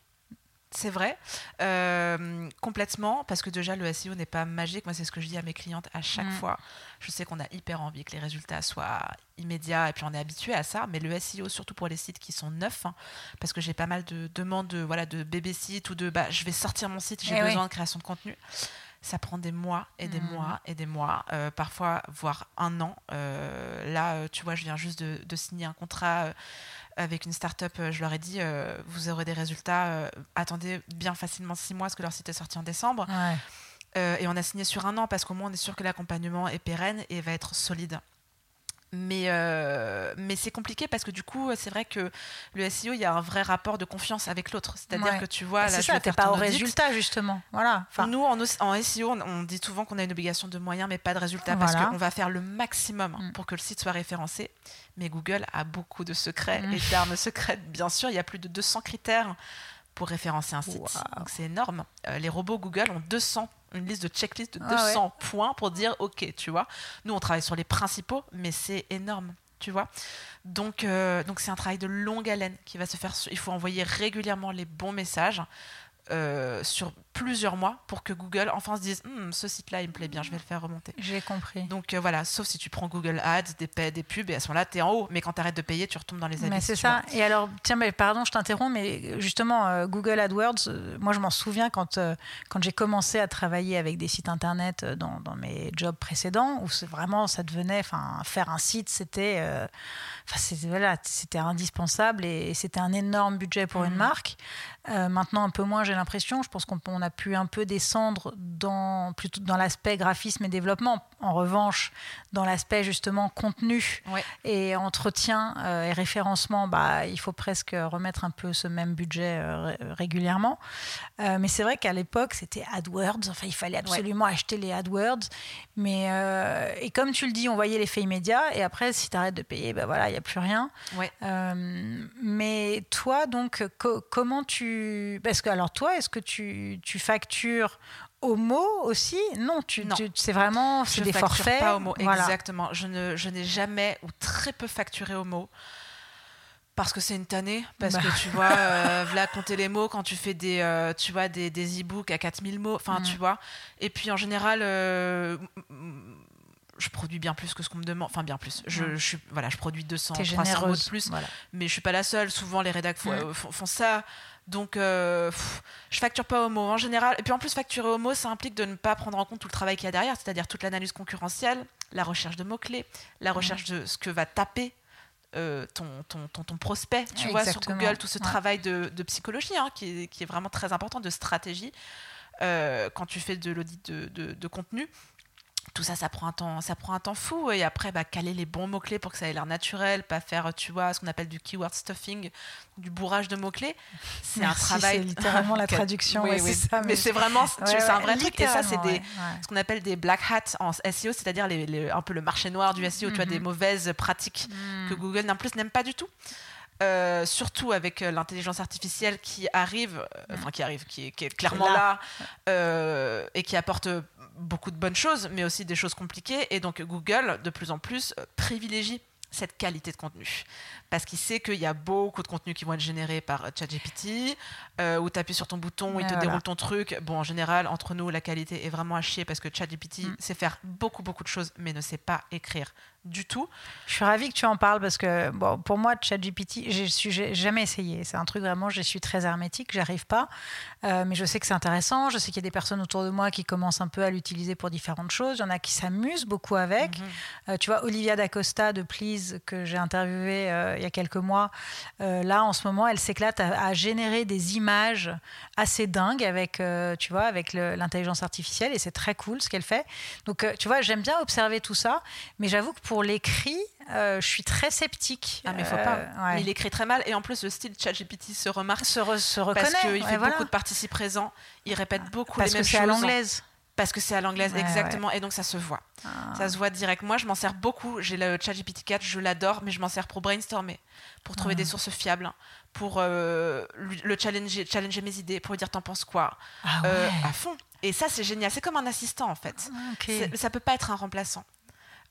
C'est vrai, euh, complètement, parce que déjà le SEO n'est pas magique. Moi, c'est ce que je dis à mes clientes à chaque mm. fois. Je sais qu'on a hyper envie que les résultats soient immédiats et puis on est habitué à ça. Mais le SEO, surtout pour les sites qui sont neufs, hein, parce que j'ai pas mal de demandes de, voilà, de bébé sites ou de bah, je vais sortir mon site, j'ai eh besoin de création de contenu ça prend des mois et des mmh. mois et des mois, euh, parfois voire un an. Euh, là, tu vois, je viens juste de, signer un contrat avec une start-up. Je leur ai dit, vous aurez des résultats. attendez bien facilement six mois, parce que leur site est sorti en décembre. et on a signé sur un an parce qu'au moins on est sûr que l'accompagnement est pérenne et va être solide. Mais, euh, mais c'est compliqué parce que du coup, c'est vrai que le SEO, il y a un vrai rapport de confiance avec l'autre. C'est-à-dire que tu vois, là, ça, je pas au résultat justement. Voilà. Enfin, Nous, en, en SEO, on, dit souvent qu'on a une obligation de moyens, mais pas de résultats parce qu'on va faire le maximum mm. pour que le site soit référencé. Mais Google a beaucoup de secrets mm. et d'armes secrètes. Bien sûr, il y a plus de 200 critères pour référencer un site. Donc c'est énorme. Euh, les robots Google ont 200 une liste de checklist de 200 ah points pour dire ok, tu vois. Nous, on travaille sur les principaux, mais c'est énorme, tu vois. Donc, euh, donc c'est un travail de longue haleine qui va se faire. Il faut envoyer régulièrement les bons messages. Euh, sur plusieurs mois pour que Google enfin se dise hmm, ce site-là il me plaît bien, je vais le faire remonter. J'ai compris. Donc euh, voilà, sauf si tu prends Google Ads, des, des pubs et à ce moment-là tu es en haut, mais quand tu arrêtes de payer, tu retombes dans les abysses. Mais c'est ça. Et alors, tiens, mais pardon, je t'interromps, mais justement, euh, Google AdWords, moi je m'en souviens quand, quand j'ai commencé à travailler avec des sites internet dans, dans mes jobs précédents, où vraiment ça devenait, enfin, faire un site, c'était c'était voilà, indispensable et, c'était un énorme budget pour une mmh. marque. Maintenant, un peu moins, j'ai l'impression. Je pense qu'on a pu un peu descendre dans, plutôt dans l'aspect graphisme et développement. En revanche, dans l'aspect justement contenu et entretien euh, et référencement, bah, il faut presque remettre un peu ce même budget euh, régulièrement. mais c'est vrai qu'à l'époque, c'était AdWords. Enfin, il fallait absolument acheter les AdWords. Mais, et comme tu le dis, on voyait l'effet immédiat. Et après, si tu arrêtes de payer, ben voilà, il n'y a plus rien. mais toi, donc, comment tu parce que, alors, toi, est-ce que tu, tu factures au mot aussi? Non, tu, c'est vraiment c'est des forfaits. Pas au mot, exactement. Je ne, je n'ai jamais ou très peu facturé au mot. Parce que c'est une tannée, parce que bah. tu vois, euh, voilà, compter les mots quand tu fais des, euh, tu vois, des, des e-books à 4000 mots, enfin, mm. tu vois. Et puis en général, euh, je produis bien plus que ce qu'on me demande. Enfin, bien plus. Je, je, voilà, je produis 200, 300 mots de plus. Mais je suis pas la seule. Souvent, les rédacteurs mm. font, font, ça. Donc, euh, je facture pas au mot en général. Et puis en plus, facturer au mot, ça implique de ne pas prendre en compte tout le travail qu'il y a derrière, c'est-à-dire toute l'analyse concurrentielle, la recherche de mots-clés, la mmh. recherche de ce que va taper euh, ton, ton, ton, prospect, tu vois, sur Google, tout ce travail de, psychologie hein, qui, est, qui, est, vraiment très important, de stratégie, euh, quand tu fais de l'audit de, de, contenu tout ça, ça prend un temps, ça prend un temps fou. Et après, bah, caler les bons mots-clés pour que ça ait l'air naturel, pas faire, tu vois, ce qu'on appelle du keyword stuffing, du bourrage de mots-clés. C'est un travail. C'est littéralement la *laughs* traduction. oui, Ça, mais, c'est vraiment, c'est un vrai truc. Et ça, c'est des, ce qu'on appelle des black hats en SEO, c'est-à-dire les, un peu le marché noir du SEO, tu vois, des mhm. mauvaises pratiques mhm. que Google, en plus, n'aime pas du tout. Euh, surtout avec euh, l'intelligence artificielle qui arrive, euh, enfin qui arrive, qui est, clairement là, et qui apporte beaucoup de bonnes choses, mais aussi des choses compliquées. Et donc Google, de plus en plus, privilégie cette qualité de contenu. Parce qu'il sait qu'il y a beaucoup de contenus qui vont être générés par ChatGPT, euh, où tu appuies sur ton bouton, il te déroule ton truc. Bon, en général, entre nous, la qualité est vraiment à chier parce que ChatGPT mm. sait faire beaucoup, beaucoup de choses, mais ne sait pas écrire du tout. Je suis ravie que tu en parles parce que bon, pour moi, ChatGPT, j'ai jamais essayé. C'est un truc vraiment, je suis très hermétique, j'arrive pas. Euh, mais je sais que c'est intéressant. Je sais qu'il y a des personnes autour de moi qui commencent un peu à l'utiliser pour différentes choses. Il y en a qui s'amusent beaucoup avec. Mhm. Euh, tu vois, Olivia D'Acosta de Please, que j'ai interviewé euh, il y a quelques mois, là, en ce moment, elle s'éclate à, à, générer des images assez dingues avec, tu vois, avec l'intelligence artificielle et c'est très cool ce qu'elle fait. Donc, tu vois, j'aime bien observer tout ça, mais j'avoue que pour pour l'écrit, euh, je suis très sceptique. Ah, mais faut pas. Euh, il écrit très mal. Et en plus, le style ChatGPT se remarque. Se, reconnaît. Parce qu'il fait beaucoup de participes présents. Il répète beaucoup les mêmes choses. Parce que c'est à l'anglaise. Parce que c'est à l'anglaise, exactement. Et donc, ça se voit. Ah. Ça se voit direct. Moi, je m'en sers beaucoup. J'ai le ChatGPT 4, je l'adore, mais je m'en sers pour brainstormer, pour trouver des ah. sources fiables, pour euh, le challenger, challenger mes idées, pour lui dire t'en penses quoi? Ah à fond. Et ça, c'est génial. C'est comme un assistant, en fait. Ça peut pas être un remplaçant.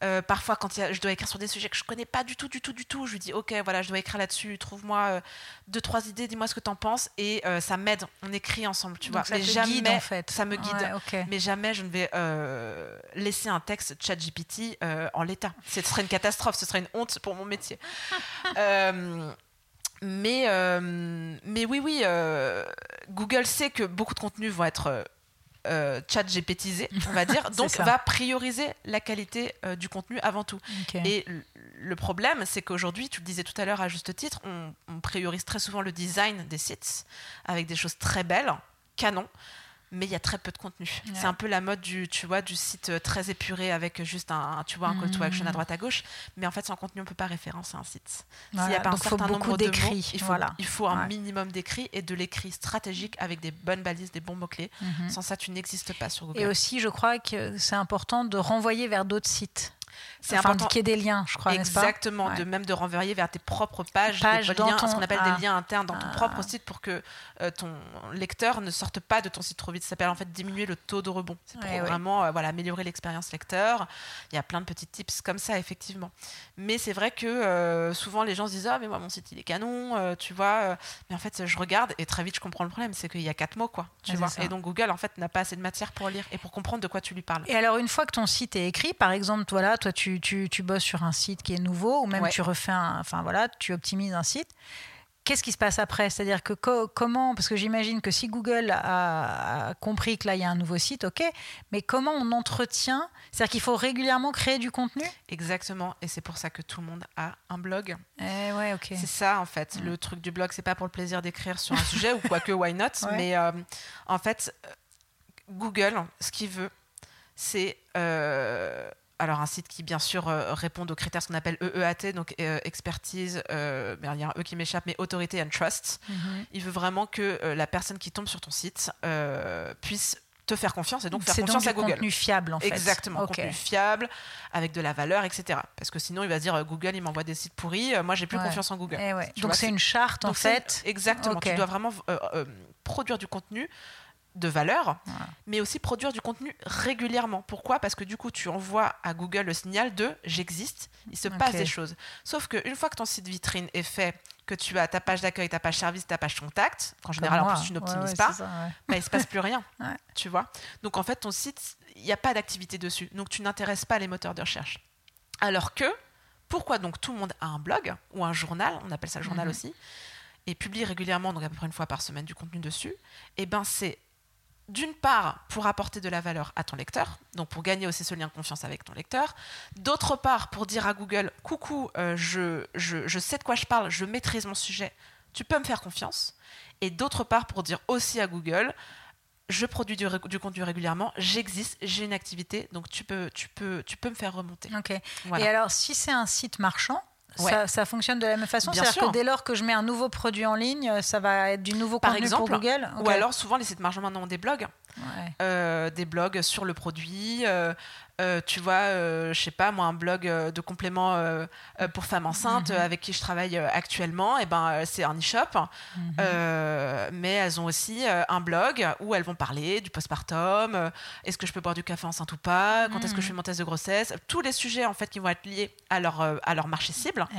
Euh, parfois, quand je dois écrire sur des sujets que je connais pas du tout, du tout, du tout, je lui dis Ok, voilà, je dois écrire là-dessus, trouve-moi euh, deux, trois idées, dis-moi ce que tu en penses. Et euh, ça m'aide, on écrit ensemble, tu vois. Ça mais jamais, guide, en fait. Ça me guide. Mais jamais je ne vais laisser un texte chat GPT en l'état. Ce serait une catastrophe, ce serait une honte pour mon métier. *laughs* mais, mais oui, oui, Google sait que beaucoup de contenus vont être euh, chat GPTisé, on va *laughs* dire, donc va prioriser la qualité euh, du contenu avant tout. Et le problème, c'est qu'aujourd'hui, tu le disais tout à l'heure à juste titre, on, on, priorise très souvent le design des sites avec des choses très belles, canon, mais il y a très peu de contenu. C'est un peu la mode du, tu vois, du site euh, très épuré avec juste un, tu vois, un call to action à mmh. droite à gauche. Mais en fait, sans contenu, on ne peut pas référencer un site. S'il n'y a pas un certain nombre d'écrits, il faut, voilà. il faut un minimum d'écrits et de l'écrit stratégique avec des bonnes balises, des bons mots-clés. Mmh. Sans ça, tu n'existes pas sur Google. Et aussi, je crois que c'est important de renvoyer vers d'autres sites. C'est enfin, important. qu'il y ait des liens, je crois, Exactement, pas de même de renvoyer vers tes propres pages, Page des liens, ce qu'on appelle des ah. liens internes dans ton ah. propre site pour que euh, ton lecteur ne sorte pas de ton site trop vite. Ça s'appelle en fait diminuer le taux de rebond. C'est pour vraiment euh, voilà, améliorer l'expérience lecteur. Il y a plein de petits tips comme ça, effectivement. Mais c'est vrai que euh, souvent les gens se disent Ah, mais moi mon site il est canon, tu vois. mais en fait, je regarde et très vite je comprends le problème, c'est qu'il y a quatre mots, quoi. Tu vois. Et donc Google en fait n'a pas assez de matière pour lire et pour comprendre de quoi tu lui parles. Et alors, une fois que ton site est écrit, par exemple, voilà, toi tu, tu, tu bosses sur un site qui est nouveau ou même tu refais un, enfin voilà, tu optimises un site. Qu'est-ce qui se passe après? C'est-à-dire que comment, parce que j'imagine que si Google a, compris que là il y a un nouveau site, ok, mais comment on entretient? C'est-à-dire qu'il faut régulièrement créer du contenu? Exactement, et c'est pour ça que tout le monde a un blog. Eh ouais, ok. C'est ça en fait. Le truc du blog, c'est pas pour le plaisir d'écrire sur un sujet ou quoique why not, *laughs* mais euh, en fait, Google, ce qu'il veut, c'est euh, alors un site qui bien sûr euh, répond aux critères qu'on appelle EEAT, donc euh, expertise, euh, il y a un E qui m'échappe, mais autorité and trust. Mhm. Il veut vraiment que la personne qui tombe sur ton site puisse te faire confiance et donc faire confiance à Google. contenu fiable en fait. Exactement, contenu fiable, avec de la valeur, etc. Parce que sinon il va se dire Google il m'envoie des sites pourris, moi j'ai plus confiance en Google. Eh donc c'est une charte en fait. Exactement, tu dois vraiment produire du contenu de valeur, mais aussi produire du contenu régulièrement. Pourquoi? Parce que du coup, tu envoies à Google le signal de j'existe, il se passe des choses. Sauf qu'une fois que ton site vitrine est fait, que tu as ta page d'accueil, ta page service, ta page contact, qu'en général en plus tu n'optimises pas, bah, il se passe plus rien. *laughs* Tu vois Donc en fait, ton site, il n'y a pas d'activité dessus. Donc tu n'intéresses pas les moteurs de recherche. Alors que, pourquoi donc tout le monde a un blog ou un journal, on appelle ça le journal mhm. aussi, et publie régulièrement, donc à peu près une fois par semaine, du contenu dessus, et eh ben c'est d'une part pour apporter de la valeur à ton lecteur, donc pour gagner aussi ce lien de confiance avec ton lecteur, d'autre part pour dire à Google, coucou, euh, je, je, sais de quoi je parle, je maîtrise mon sujet, tu peux me faire confiance, et d'autre part pour dire aussi à Google, je produis du, contenu régulièrement, j'existe, j'ai une activité, donc tu peux, tu peux, tu peux me faire remonter. Ok. Et alors, si c'est un site marchand, ça, fonctionne de la même façon. C'est-à-dire que dès lors que je mets un nouveau produit en ligne, ça va être du nouveau Par contenu exemple, pour Google Ou alors, souvent, les sites marchands maintenant ont des blogs. Euh, des blogs sur le produit, euh, euh, tu vois, euh, je sais pas, moi, un blog euh, de compléments pour femmes enceintes mhm. avec qui je travaille actuellement, et eh ben, c'est un e-shop. Mhm. mais elles ont aussi un blog où elles vont parler du postpartum, est-ce que je peux boire du café enceinte ou pas, quand est-ce que je fais mon test de grossesse, tous les sujets en fait qui vont être liés à leur, à leur marché cible. Eh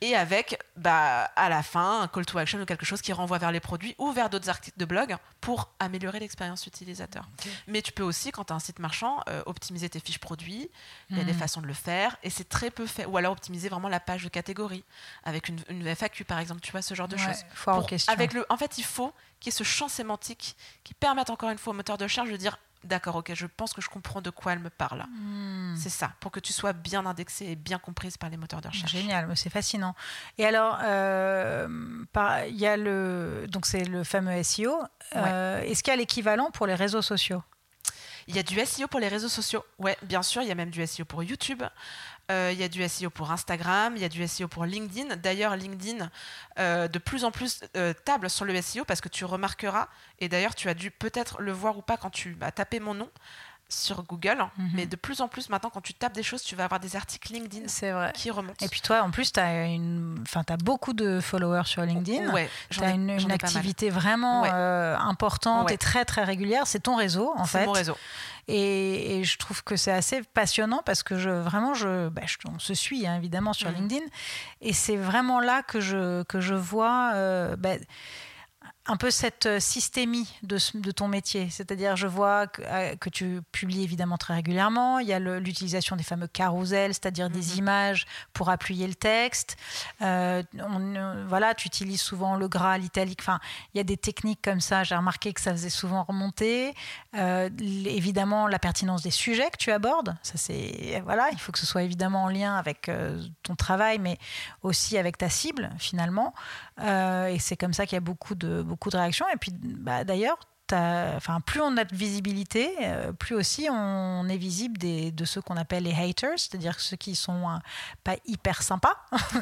et avec bah, à la fin un call to action ou quelque chose qui renvoie vers les produits ou vers d'autres articles de blog pour améliorer l'expérience utilisateur. Mais tu peux aussi, quand tu as un site marchand, euh, optimiser tes fiches produits. Il y a des hmm. façons de le faire et c'est très peu fait. Ou alors optimiser vraiment la page de catégorie avec une, une FAQ par exemple, tu vois, ce genre de choses. avec le, en fait, il faut qu'il y ait ce champ sémantique qui permette encore une fois au moteur de recherche de dire D'accord, ok, je pense que je comprends de quoi elle me parle. Hmm. C'est ça, pour que tu sois bien indexée et bien comprise par les moteurs de recherche. Génial, c'est fascinant. Et alors, euh, il y a le, donc c'est le fameux SEO. Euh, est-ce qu'il y a l'équivalent pour les réseaux sociaux? Il y a du SEO pour les réseaux sociaux. Ouais, bien sûr, il y a même du SEO pour YouTube. il y a du SEO pour Instagram, il y a du SEO pour LinkedIn. D'ailleurs, LinkedIn, de plus en plus, table sur le SEO parce que tu remarqueras, et d'ailleurs, tu as dû peut-être le voir ou pas quand tu as tapé mon nom sur Google, mhm. mais de plus en plus maintenant, quand tu tapes des choses, tu vas avoir des articles LinkedIn vrai. qui remontent. Et puis toi, en plus, tu as, une... enfin, as beaucoup de followers sur LinkedIn. Ouais, tu as une, activité vraiment euh, importante et très très régulière. C'est ton réseau, en fait. C'est mon réseau. Et, je trouve que c'est assez passionnant parce que je, vraiment, je, bah, on se suit hein, évidemment sur mhm. LinkedIn. Et c'est vraiment là que je, que je vois. Euh, bah, un peu cette euh, systémie de, de ton métier. C'est-à-dire, je vois euh, que, tu publies évidemment très régulièrement. Il y a l'utilisation des fameux carousels, c'est-à-dire des mhm. images pour appuyer le texte. Euh, voilà, tu utilises souvent le gras, l'italique. Enfin, il y a des techniques comme ça. J'ai remarqué que ça faisait souvent remonter. évidemment, la pertinence des sujets que tu abordes. Ça, c'est voilà, il faut que ce soit évidemment en lien avec ton travail, mais aussi avec ta cible finalement. et c'est comme ça qu'il y a beaucoup de beaucoup de réactions. Et puis, bah, d'ailleurs, enfin, plus on a de visibilité, euh, plus aussi on est visible des, de ceux qu'on appelle les haters, c'est-à-dire ceux qui sont euh, pas hyper sympas.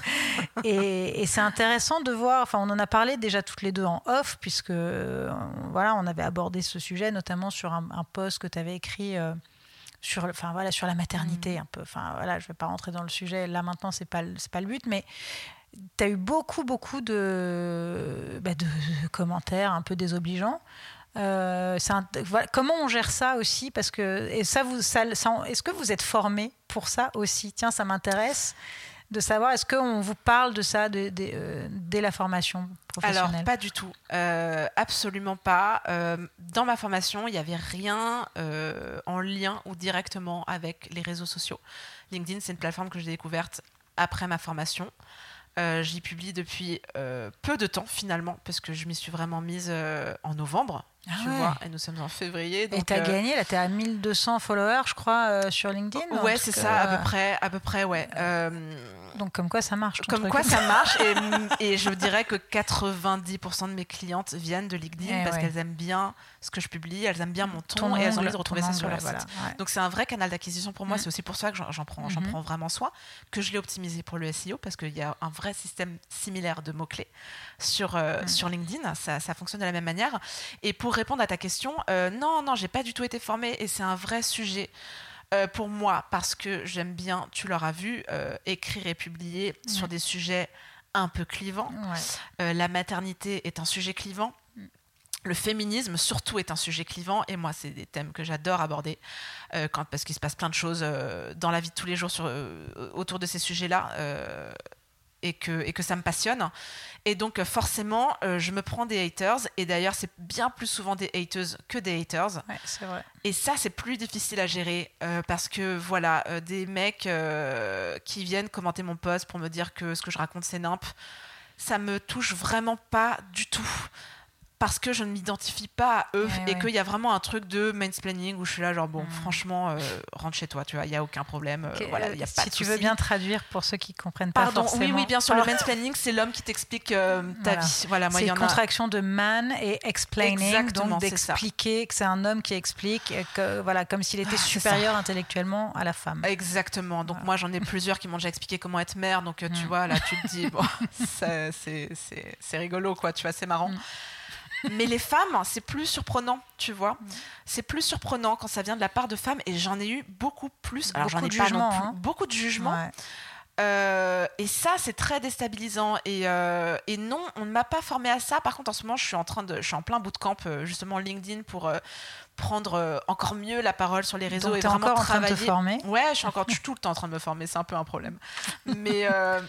*laughs* et, c'est intéressant de voir, enfin on en a parlé déjà toutes les deux en off, puisque euh, voilà, on avait abordé ce sujet notamment sur un, post que tu avais écrit. sur, enfin, voilà, sur la maternité, mm. un peu. Enfin, voilà, je ne vais pas rentrer dans le sujet là maintenant, ce n'est pas, pas le but, mais tu as eu beaucoup, beaucoup de, bah, de, commentaires un peu désobligeants. Euh, comment on gère ça aussi? Parce que ça, est-ce que vous êtes formé pour ça aussi? Tiens, ça m'intéresse de savoir. Est-ce qu'on vous parle de ça euh, dès la formation professionnelle? Alors, pas du tout. Euh, absolument pas. dans ma formation, il n'y avait rien en lien ou directement avec les réseaux sociaux. LinkedIn, c'est une plateforme que j'ai découverte après ma formation. Euh, j'y publie depuis euh, peu de temps finalement, parce que je m'y suis vraiment mise euh, en novembre. Ah tu vois, et nous sommes en février. Donc, et tu as gagné, là, tu es à 1200 followers, je crois, sur LinkedIn Ouais, c'est ça, à peu près, à peu près ouais. donc, comme quoi ça marche Comme quoi ça *laughs* marche, et, et, je dirais que 90% de mes clientes viennent de LinkedIn eh parce qu'elles aiment bien ce que je publie, elles aiment bien mon ton, et elles ont envie de retrouver ça sur leur site. Donc c'est un vrai canal d'acquisition pour moi, mm. c'est aussi pour ça que j'en prends, mm-hmm. prends vraiment soin, que je l'ai optimisé pour le SEO parce qu'il y a un vrai système similaire de mots-clés sur, euh, mm. sur LinkedIn, ça, ça, fonctionne de la même manière. Et pour répondre à ta question, euh, non, non, j'ai pas du tout été formée et c'est un vrai sujet. Euh, pour moi, parce que j'aime bien, tu l'auras vu, écrire et publier mm. sur des sujets un peu clivants. la maternité est un sujet clivant le féminisme surtout est un sujet clivant et moi c'est des thèmes que j'adore aborder euh, quand, parce qu'il se passe plein de choses euh, dans la vie de tous les jours sur, euh, autour de ces sujets-là et, que, et que ça me passionne. Et donc forcément je me prends des haters et d'ailleurs c'est bien plus souvent des haters que des haters. vrai. Et ça c'est plus difficile à gérer parce que voilà, des mecs qui viennent commenter mon post pour me dire que ce que je raconte c'est nimp, ça me touche vraiment pas du tout parce que je ne m'identifie pas à eux et qu'il y a vraiment un truc de mansplaining où je suis là genre bon mm. franchement euh, rentre chez toi tu vois il y a aucun problème euh, voilà y a pas si tu veux bien traduire pour ceux qui comprennent pas Pardon, forcément oui oui bien sûr le mansplaining c'est l'homme qui t'explique euh, ta vie. Voilà moi il y en contraction de man et explaining donc d'expliquer que c'est un homme qui explique que voilà comme s'il était ah, supérieur intellectuellement à la femme. Exactement donc moi j'en ai plusieurs qui m'ont déjà expliqué comment être mère donc tu mm. vois là tu te dis bon *laughs* c'est rigolo quoi tu vois c'est marrant. Mm. Mais les femmes, c'est plus surprenant, tu vois. Mm. C'est plus surprenant quand ça vient de la part de femmes et j'en ai eu beaucoup plus. Alors j'en ai pas non plus, hein. beaucoup de jugements. Euh, et ça, c'est très déstabilisant. Et, euh, et non, on ne m'a pas formé à ça. Par contre, en ce moment, je suis en train de, je suis en plein bootcamp euh, justement LinkedIn pour prendre encore mieux la parole sur les réseaux et vraiment encore travailler. En train de te former. Ouais, je suis encore tout le temps en train de me former. C'est un peu un problème. *laughs* mais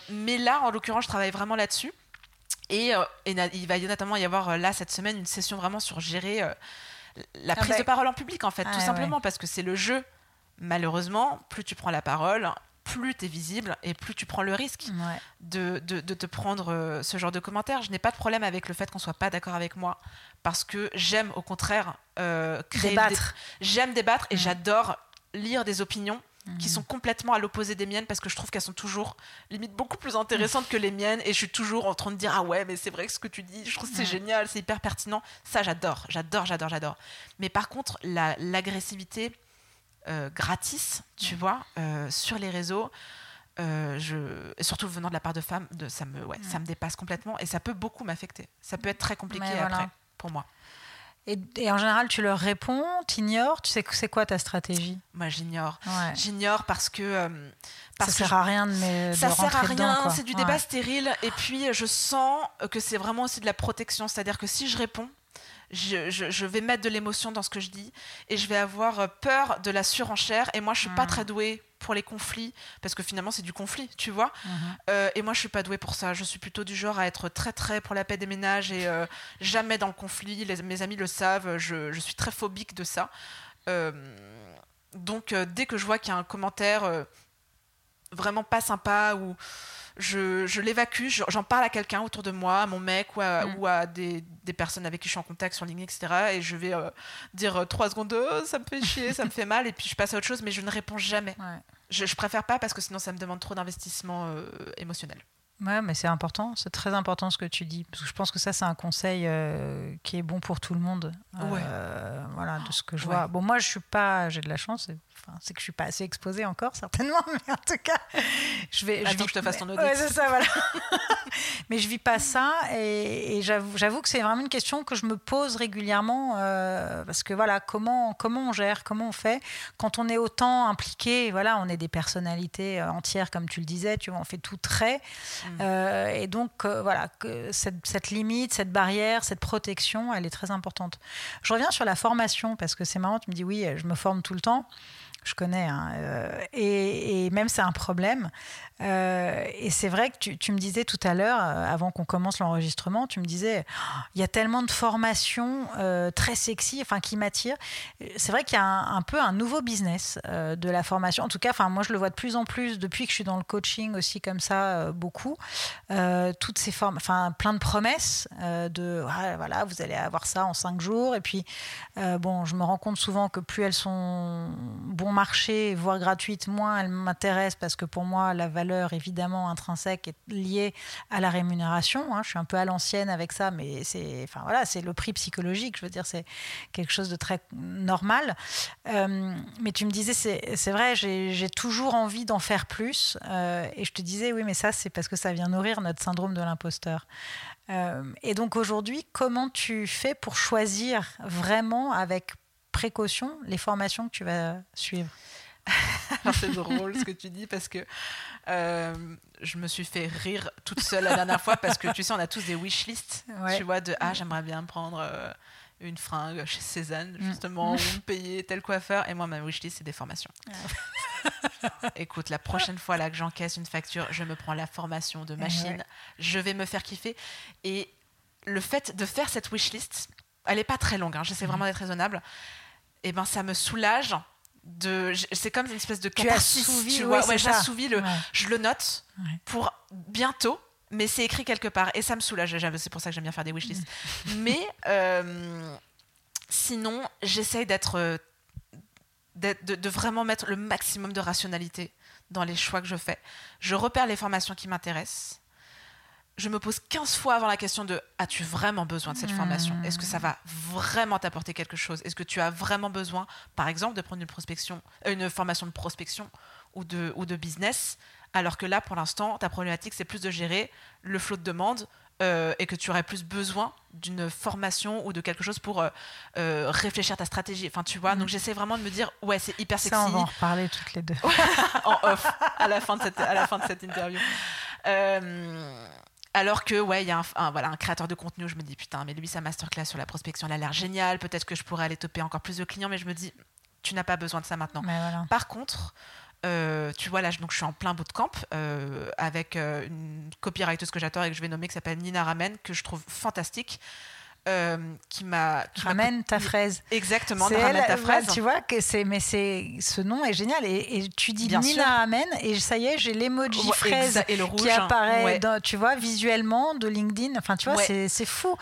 mais là, en l'occurrence, je travaille vraiment là-dessus. Et, euh, il va notamment y avoir euh, là cette semaine une session vraiment sur gérer euh, la ah prise bah de parole en public en fait, tout simplement parce que c'est le jeu. Malheureusement, plus tu prends la parole, plus tu es visible et plus tu prends le risque de, de, te prendre ce genre de commentaires. Je n'ai pas de problème avec le fait qu'on soit pas d'accord avec moi parce que j'aime au contraire créer débattre. J'aime débattre et j'adore lire des opinions qui sont complètement à l'opposé des miennes parce que je trouve qu'elles sont toujours limite beaucoup plus intéressantes que les miennes et je suis toujours en train de dire ah ouais mais c'est vrai que ce que tu dis je trouve que c'est génial c'est hyper pertinent. Ça j'adore j'adore j'adore j'adore. Mais par contre l'agressivité euh, gratis tu vois euh, sur les réseaux je, et surtout venant de la part de femmes, de, ça, me, ouais, ça me dépasse complètement et ça peut beaucoup m'affecter. Ça peut être très compliqué après pour moi. Et, en général, tu leur réponds, tu ignores, tu sais que c'est quoi ta stratégie? Moi, j'ignore. J'ignore parce que euh, parce ça sert à rien de, me, ça sert à rien. C'est du débat stérile. Et puis, je sens que c'est vraiment aussi de la protection. C'est-à-dire que si je réponds, je, je, vais mettre de l'émotion dans ce que je dis et je vais avoir peur de la surenchère. Et moi, je suis pas hmm. très douée pour les conflits, parce que finalement c'est du conflit, tu vois. Mhm. Euh, et moi je suis pas douée pour ça. Je suis plutôt du genre à être très très pour la paix des ménages et euh, jamais dans le conflit. mes amis le savent, je, suis très phobique de ça. Euh, donc dès que je vois qu'il y a un commentaire vraiment pas sympa ou je, l'évacue, j'en parle à quelqu'un autour de moi, à mon mec ou à, mm. des, personnes avec qui je suis en contact sur LinkedIn, etc. Et je vais euh, dire euh, trois secondes, oh, ça me fait chier, ça me fait mal, et puis je passe à autre chose, mais je ne réponds jamais. Je, je, préfère pas parce que sinon ça me demande trop d'investissement euh, émotionnel. Ouais, mais c'est important, c'est très important ce que tu dis. Parce que je pense que ça, c'est un conseil euh, qui est bon pour tout le monde. Euh, voilà, de ce que je vois. Bon, moi, je suis pas, j'ai de la chance, enfin, c'est que je suis pas assez exposée encore, certainement, *laughs* mais en tout cas, je vais. Attends je que je te fasse ton audit. Ouais, c'est ça, voilà. *laughs* *laughs* mais je vis pas ça, et, et j'avoue que c'est vraiment une question que je me pose régulièrement, euh, parce que voilà, comment, comment on gère, comment on fait quand on est autant impliqué, voilà, on est des personnalités entières, comme tu le disais, tu vois, on fait tout très. Mm. Euh, et donc, euh, voilà, que cette, limite, cette barrière, cette protection, elle est très importante. Je reviens sur la formation, parce que c'est marrant, tu me dis, oui, je me forme tout le temps. Je connais, hein, euh, et, même c'est un problème. Euh, et c'est vrai que tu, me disais tout à l'heure, euh, avant qu'on commence l'enregistrement, tu me disais, oh, il y a tellement de formations très sexy, enfin qui m'attirent. C'est vrai qu'il y a un, peu un nouveau business de la formation. En tout cas, moi je le vois de plus en plus depuis que je suis dans le coaching aussi comme ça beaucoup. toutes ces formes, enfin plein de promesses de voilà vous allez avoir ça en cinq jours. Et puis bon, je me rends compte souvent que plus elles sont bon marché, voire gratuites, moins elles m'intéressent parce que pour moi la valeur évidemment intrinsèque est liée à la rémunération. Hein. Je suis un peu à l'ancienne avec ça, mais c'est enfin, voilà, le prix psychologique. Je veux dire, c'est quelque chose de très normal. Euh, mais tu me disais, c'est vrai, j'ai toujours envie d'en faire plus. Euh, et je te disais, oui, mais ça, c'est parce que ça vient nourrir notre syndrome de l'imposteur. Euh, et donc aujourd'hui, comment tu fais pour choisir vraiment avec précaution les formations que tu vas suivre *laughs* c'est drôle ce que tu dis parce que euh, je me suis fait rire toute seule la dernière fois parce que tu sais, on a tous des wish lists, tu vois, de ah, j'aimerais bien prendre euh, une fringue chez Cézanne, mm. justement, ou me payer tel coiffeur. Et moi, ma wish list, c'est des formations. Ah. *laughs* Écoute, la prochaine fois là que j'encaisse une facture, je me prends la formation de machine, je vais me faire kiffer. Et le fait de faire cette wish list, elle n'est pas très longue, hein, j'essaie mm. vraiment d'être raisonnable, et ben ça me soulage de c'est comme une espèce de catharsis tu, vois. ouais, j'assouvis le je le note pour bientôt mais c'est écrit quelque part et ça me soulage. C'est pour ça que j'aime bien faire des wishlists. Mm. mais euh, sinon j'essaye d'être de, de, vraiment mettre le maximum de rationalité dans les choix que je fais. Je repère les formations qui m'intéressent je me pose 15 fois avant la question de as-tu vraiment besoin de cette formation? Hmm. Est-ce que ça va vraiment t'apporter quelque chose? Est-ce que tu as vraiment besoin, par exemple, de prendre une, prospection, euh, une formation de prospection ou de, ou de business? Alors que là, pour l'instant, ta problématique, c'est plus de gérer le flot de demande euh, et que tu aurais plus besoin d'une formation ou de quelque chose pour euh, réfléchir ta stratégie. Enfin, tu vois, donc hmm. j'essaie vraiment de me dire, ouais, c'est hyper sexy. Ça, on va en reparler toutes les deux. *laughs* en off, à la fin de cette, à la fin de cette interview. Alors que, ouais, il y a un, voilà, un créateur de contenu, je me dis, putain, mais lui, sa masterclass sur la prospection, elle a l'air géniale. Peut-être que je pourrais aller toper encore plus de clients, mais je me dis, tu n'as pas besoin de ça maintenant. Par contre, euh, tu vois, là, donc, je suis en plein bootcamp euh, avec euh, une copywriter que j'adore et que je vais nommer, qui s'appelle Nina Ramen, que je trouve fantastique. Euh, qui m'a ramène ta fraise. Exactement, ramène ta fraise. Tu vois que c'est mais c'est ce nom est génial et, tu dis Bien Nina ramène et ça y est, j'ai l'emoji fraise et le rouge, qui apparaît tu vois visuellement de LinkedIn. Enfin tu vois c'est fou.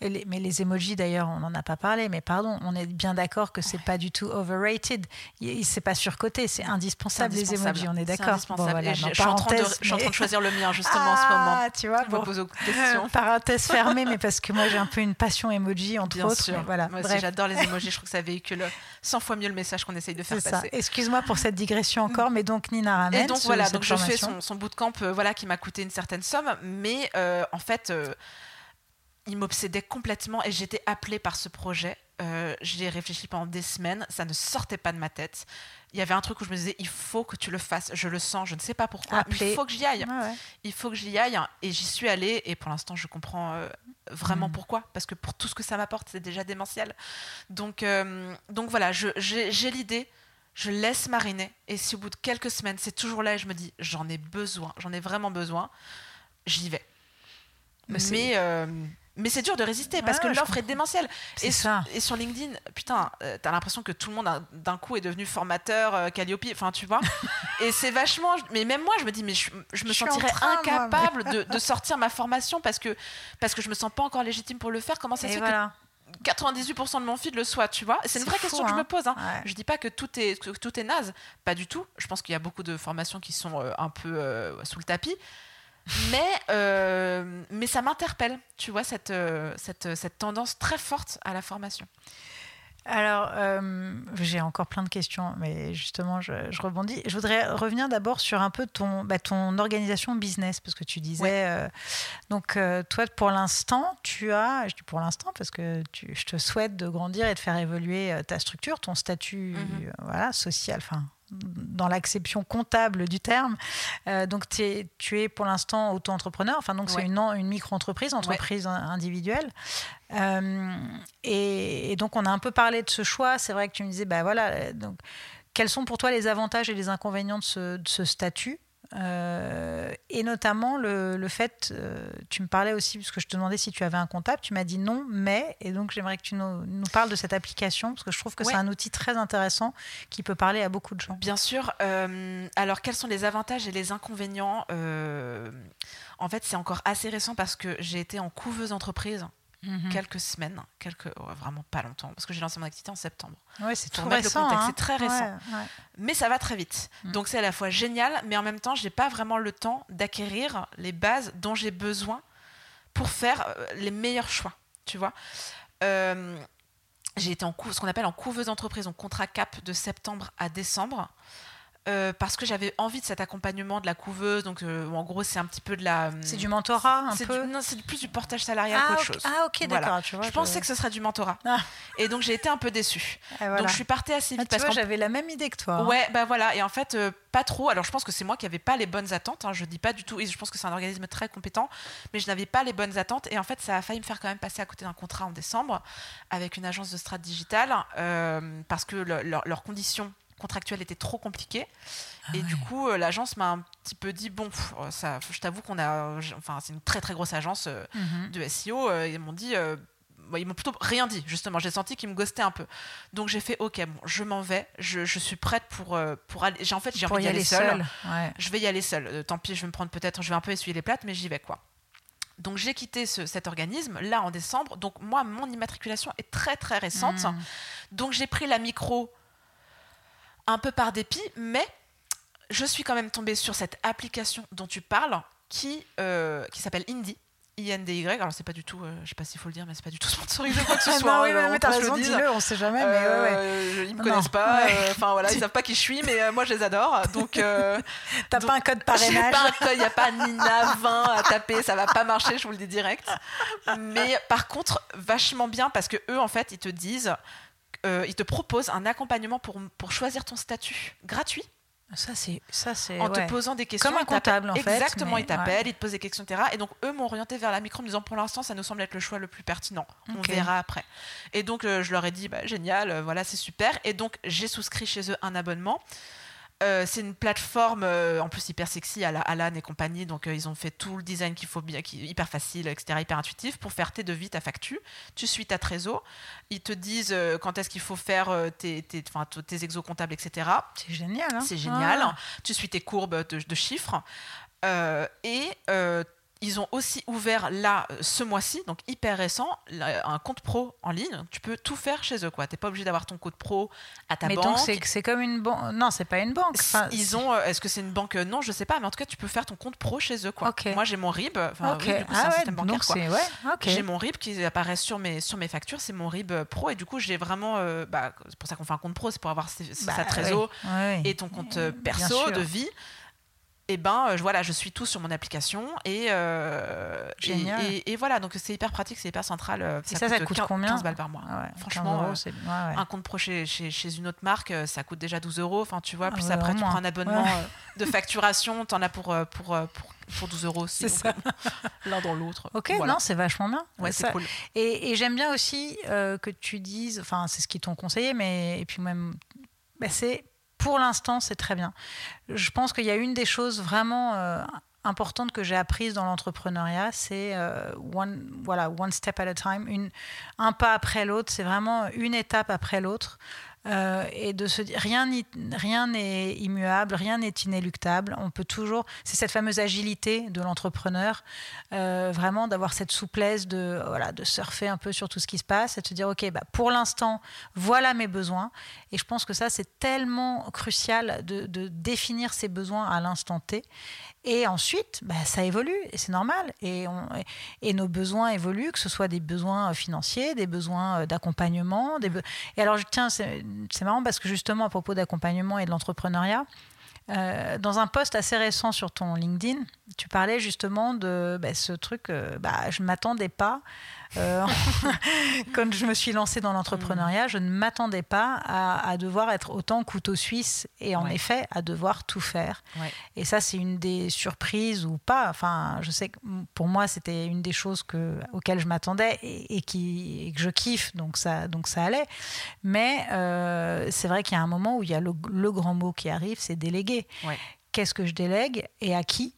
mais les emojis d'ailleurs, on n'en a pas parlé mais pardon, on est bien d'accord que c'est pas du tout overrated. C'est pas surcoté, c'est indispensable, les emojis, on est d'accord. je, suis en train de, choisir le mien justement en ce moment. Ah, tu vois, je me pose *laughs* questions. Parenthèse fermée mais parce que moi j'ai un peu une passion emoji, entre Bien autres. Sûr. Voilà. Moi aussi, j'adore les *laughs* emojis. Je trouve que ça véhicule 100 fois mieux le message qu'on essaye de faire passer. Excuse-moi pour cette digression encore, mais donc Nina ramène. Et donc voilà, donc je fais son, son bootcamp, euh, voilà, qui m'a coûté une certaine somme, mais euh, en fait, euh, il m'obsédait complètement et j'étais appelée par ce projet. Euh, J'y ai réfléchi pendant des semaines, ça ne sortait pas de ma tête. Il y avait un truc où je me disais, il faut que tu le fasses. Je le sens, je ne sais pas pourquoi, mais il faut que j'y aille. Ouais. Il faut que j'y aille. Et j'y suis allée. Et pour l'instant, je comprends euh, vraiment Mm. pourquoi. Parce que pour tout ce que ça m'apporte, c'est déjà démentiel. Donc, euh, donc voilà, j'ai l'idée. Je laisse mariner. Et si au bout de quelques semaines, c'est toujours là et je me dis, j'en ai besoin, j'en ai vraiment besoin, j'y vais. Mais euh, mais c'est dur de résister parce Ouais, que l'offre est démentielle. Et, ça. et sur LinkedIn, putain, euh, t'as l'impression que tout le monde d'un coup est devenu formateur, euh, Calliope, enfin tu vois. *laughs* et c'est vachement. Mais même moi, je me dis, mais je, je me Je sentirais train, moi, mais- incapable *laughs* de, de sortir ma formation parce que, parce que je me sens pas encore légitime pour le faire. Comment ça se fait voilà. que 98% de mon feed le soit, tu vois? C'est une vraie fou, question que je hein. me pose. Hein. Ouais. Je dis pas que tout est, que tout est naze, pas du tout. Je pense qu'il y a beaucoup de formations qui sont euh, un peu euh, sous le tapis. Mais, euh, mais ça m'interpelle, tu vois, cette, euh, cette, cette tendance très forte à la formation. Alors, euh, j'ai encore plein de questions, mais justement, je, je rebondis. Je voudrais revenir d'abord sur un peu ton, bah, ton organisation business, parce que tu disais. Ouais. euh, donc, euh, toi, pour l'instant, tu as. Je dis pour l'instant, parce que tu, je te souhaite de grandir et de faire évoluer ta structure, ton statut Mhm. euh, voilà, social, enfin, dans l'acception comptable du terme. Euh, donc, t'es- tu es pour l'instant auto-entrepreneur, enfin, donc c'est une, en- une micro-entreprise, entreprise in- individuelle. Euh, et, et donc, on a un peu parlé de ce choix. C'est vrai que tu me disais, bah voilà, donc, quels sont pour toi les avantages et les inconvénients de ce, de ce statut? Euh, et notamment le, le fait, euh, tu me parlais aussi, parce que je te demandais si tu avais un comptable, tu m'as dit non, mais, et donc j'aimerais que tu nous, nous parles de cette application, parce que je trouve que Ouais. c'est un outil très intéressant qui peut parler à beaucoup de gens. Bien sûr. euh, alors, quels sont les avantages et les inconvénients En fait, c'est encore assez récent parce que j'ai été en couveuse entreprise Mhm. quelques semaines, quelques, ouais, vraiment pas longtemps, parce que j'ai lancé mon activité en septembre. Ouais, c'est tout récent. hein. c'est très récent. Ouais, ouais. Mais ça va très vite. Mm. Donc c'est à la fois génial, mais en même temps, j'ai pas vraiment le temps d'acquérir les bases dont j'ai besoin pour faire euh, les meilleurs choix. Tu vois Euh, J'ai été en ce qu'on appelle en couveuse entreprise, donc contrat cap de septembre à décembre. Euh, parce que j'avais envie de cet accompagnement de la couveuse, donc euh, en gros c'est un petit peu de la. C'est du mentorat un peu du- Non, c'est plus du portage salarial ah, qu'autre chose. ah, ok, Voilà. d'accord. tu vois, je pensais que ce serait du mentorat. Ah. Et donc j'ai été un peu déçue. Voilà. Donc je suis partie assez Ah, vite parce qu'en j'avais la même idée que toi. hein. Ouais, bah voilà. Et en fait, euh, pas trop. Alors, je pense que c'est moi qui n'avais pas les bonnes attentes. hein, je dis pas du tout. Et je pense que c'est un organisme très compétent. Mais je n'avais pas les bonnes attentes. Et en fait, ça a failli me faire quand même passer à côté d'un contrat en décembre avec une agence de strat digital euh, parce que le- leur- leurs conditions contractuelles étaient trop compliquées. Ah et du coup, euh, l'agence m'a un petit peu dit bon, pff, euh, ça, je t'avoue qu'on a. Enfin, c'est une très très grosse agence euh, Mhm. de SEO. euh, ils m'ont dit. euh, bon, ils m'ont plutôt rien dit, justement. J'ai senti qu'ils me ghostaient un peu. Donc j'ai fait OK, bon, je m'en vais. Je, je suis prête pour, pour aller. J'ai en fait, j'ai envie d'y aller aller seule. Ouais. Je vais y aller seule. Tant pis, je vais me prendre peut-être. Je vais un peu essuyer les plates, mais j'y vais quoi. Donc j'ai quitté ce- cet organisme là en décembre. Donc moi, mon immatriculation est très très récente. Mhm. Donc j'ai pris la micro un peu par dépit, mais je suis quand même tombée sur cette application dont tu parles qui, euh, qui s'appelle Indy. INDY, alors c'est pas du tout, euh, je sais pas s'il faut le dire, mais c'est pas du tout sponsorisé quoi que ce *laughs* soit. non, oui, mais, on mais t'as raison, dis-le, on sait jamais. mais ouais, ouais. Euh, Ils me Non, connaissent pas, ouais. euh, enfin voilà, ils savent pas qui je suis, mais euh, moi je les adore. Donc, euh, *laughs* T'as pas un code parrainage pas un code, il n'y a pas Nina 20 à taper, ça va pas marcher, je vous le dis direct. Mais par contre, vachement bien parce que eux, en fait, ils te disent, euh, ils te proposent un accompagnement pour, pour choisir ton statut gratuit Ça, c'est. Ça, c'est en ouais. te posant des questions. Comme un comptable, en fait, Exactement, ils t'appellent, ils te posent des questions, etc. Et donc, eux m'ont orienté vers la micro en me disant pour l'instant, ça nous semble être le choix le plus pertinent. On verra après. Et donc, euh, je leur ai dit bah, génial, euh, voilà, c'est super. Et donc, j'ai souscrit chez eux un abonnement. Euh, c'est une plateforme euh, en plus hyper sexy à la Alan et compagnie donc euh, ils ont fait tout le design qu'il faut bien qui hyper facile etc hyper intuitif pour faire tes devis ta facture tu suis ta trésor ils te disent quand est-ce qu'il faut faire tes, tes, tes exos comptables etc C'est génial. Hein c'est génial. Ah. Tu suis tes courbes de, de chiffres. Et ils ont aussi ouvert là, euh, ce mois-ci, donc hyper récent, un compte pro en ligne. Tu peux tout faire chez eux. Tu n'es pas obligé d'avoir ton compte pro à ta mais banque. donc c'est comme une banque. Non, c'est pas une banque. ils ont. Euh, est-ce que c'est une banque? Non, je sais pas. Mais en tout cas, tu peux faire ton compte pro chez eux. Quoi. Moi, j'ai mon RIB. Enfin, okay. oui, ah ouais, bancaire. Ouais, j'ai mon RIB qui apparaît sur mes, sur mes factures. C'est mon RIB pro. Et du coup, j'ai vraiment. Euh, bah, c'est pour ça qu'on fait un compte pro. C'est pour avoir bah, sa trésor et ton compte perso de vie et eh ben euh, voilà, je suis tout sur mon application et, euh, et, voilà, donc c'est hyper pratique, c'est hyper central. Euh, ça, ça, coûte, combien 15 balles par mois. Ah Franchement, un compte pro chez, chez, une autre marque, ça coûte déjà 12 euros. Enfin, tu vois, ah plus après, tu prends un abonnement de facturation, tu en as pour, pour, pour, 12 euros. C'est *laughs* L'un dans l'autre. Ok, non, c'est vachement bien. Ouais, c'est cool. Et, j'aime bien aussi que tu dises, enfin, c'est ce qu'ils t'ont conseillé, mais et puis même, bah, c'est pour l'instant, c'est très bien. Je pense qu'il y a une des choses vraiment euh, importantes que j'ai apprises dans l'entrepreneuriat, c'est euh, one, voilà, one step at a time, un pas après l'autre. C'est vraiment une étape après l'autre. Euh, et de se dire rien rien n'est immuable, rien n'est inéluctable. On peut toujours, c'est cette fameuse agilité de l'entrepreneur, euh, vraiment d'avoir cette souplesse de voilà de surfer un peu sur tout ce qui se passe et de se dire ok bah pour l'instant voilà mes besoins. Et je pense que ça c'est tellement crucial de, définir ses besoins à l'instant T et ensuite, bah, ça évolue, et c'est normal. Et, et, nos besoins évoluent, que ce soit des besoins financiers, des besoins euh, d'accompagnement. Et alors, tiens, c'est marrant parce que justement, à propos d'accompagnement et de l'entrepreneuriat, euh, dans un post assez récent sur ton LinkedIn, tu parlais justement de bah, ce truc, bah, je ne m'attendais pas euh, *laughs* quand je me suis lancée dans l'entrepreneuriat, je ne m'attendais pas à, devoir être autant couteau suisse et en effet à devoir tout faire. Et ça, c'est une des surprises ou pas. Enfin, je sais que pour moi, c'était une des choses que, auxquelles je m'attendais et, qui, que je kiffe, donc ça, donc ça allait. Mais euh, c'est vrai qu'il y a un moment où il y a le, le grand mot qui arrive, c'est déléguer. Qu'est-ce que je délègue et à qui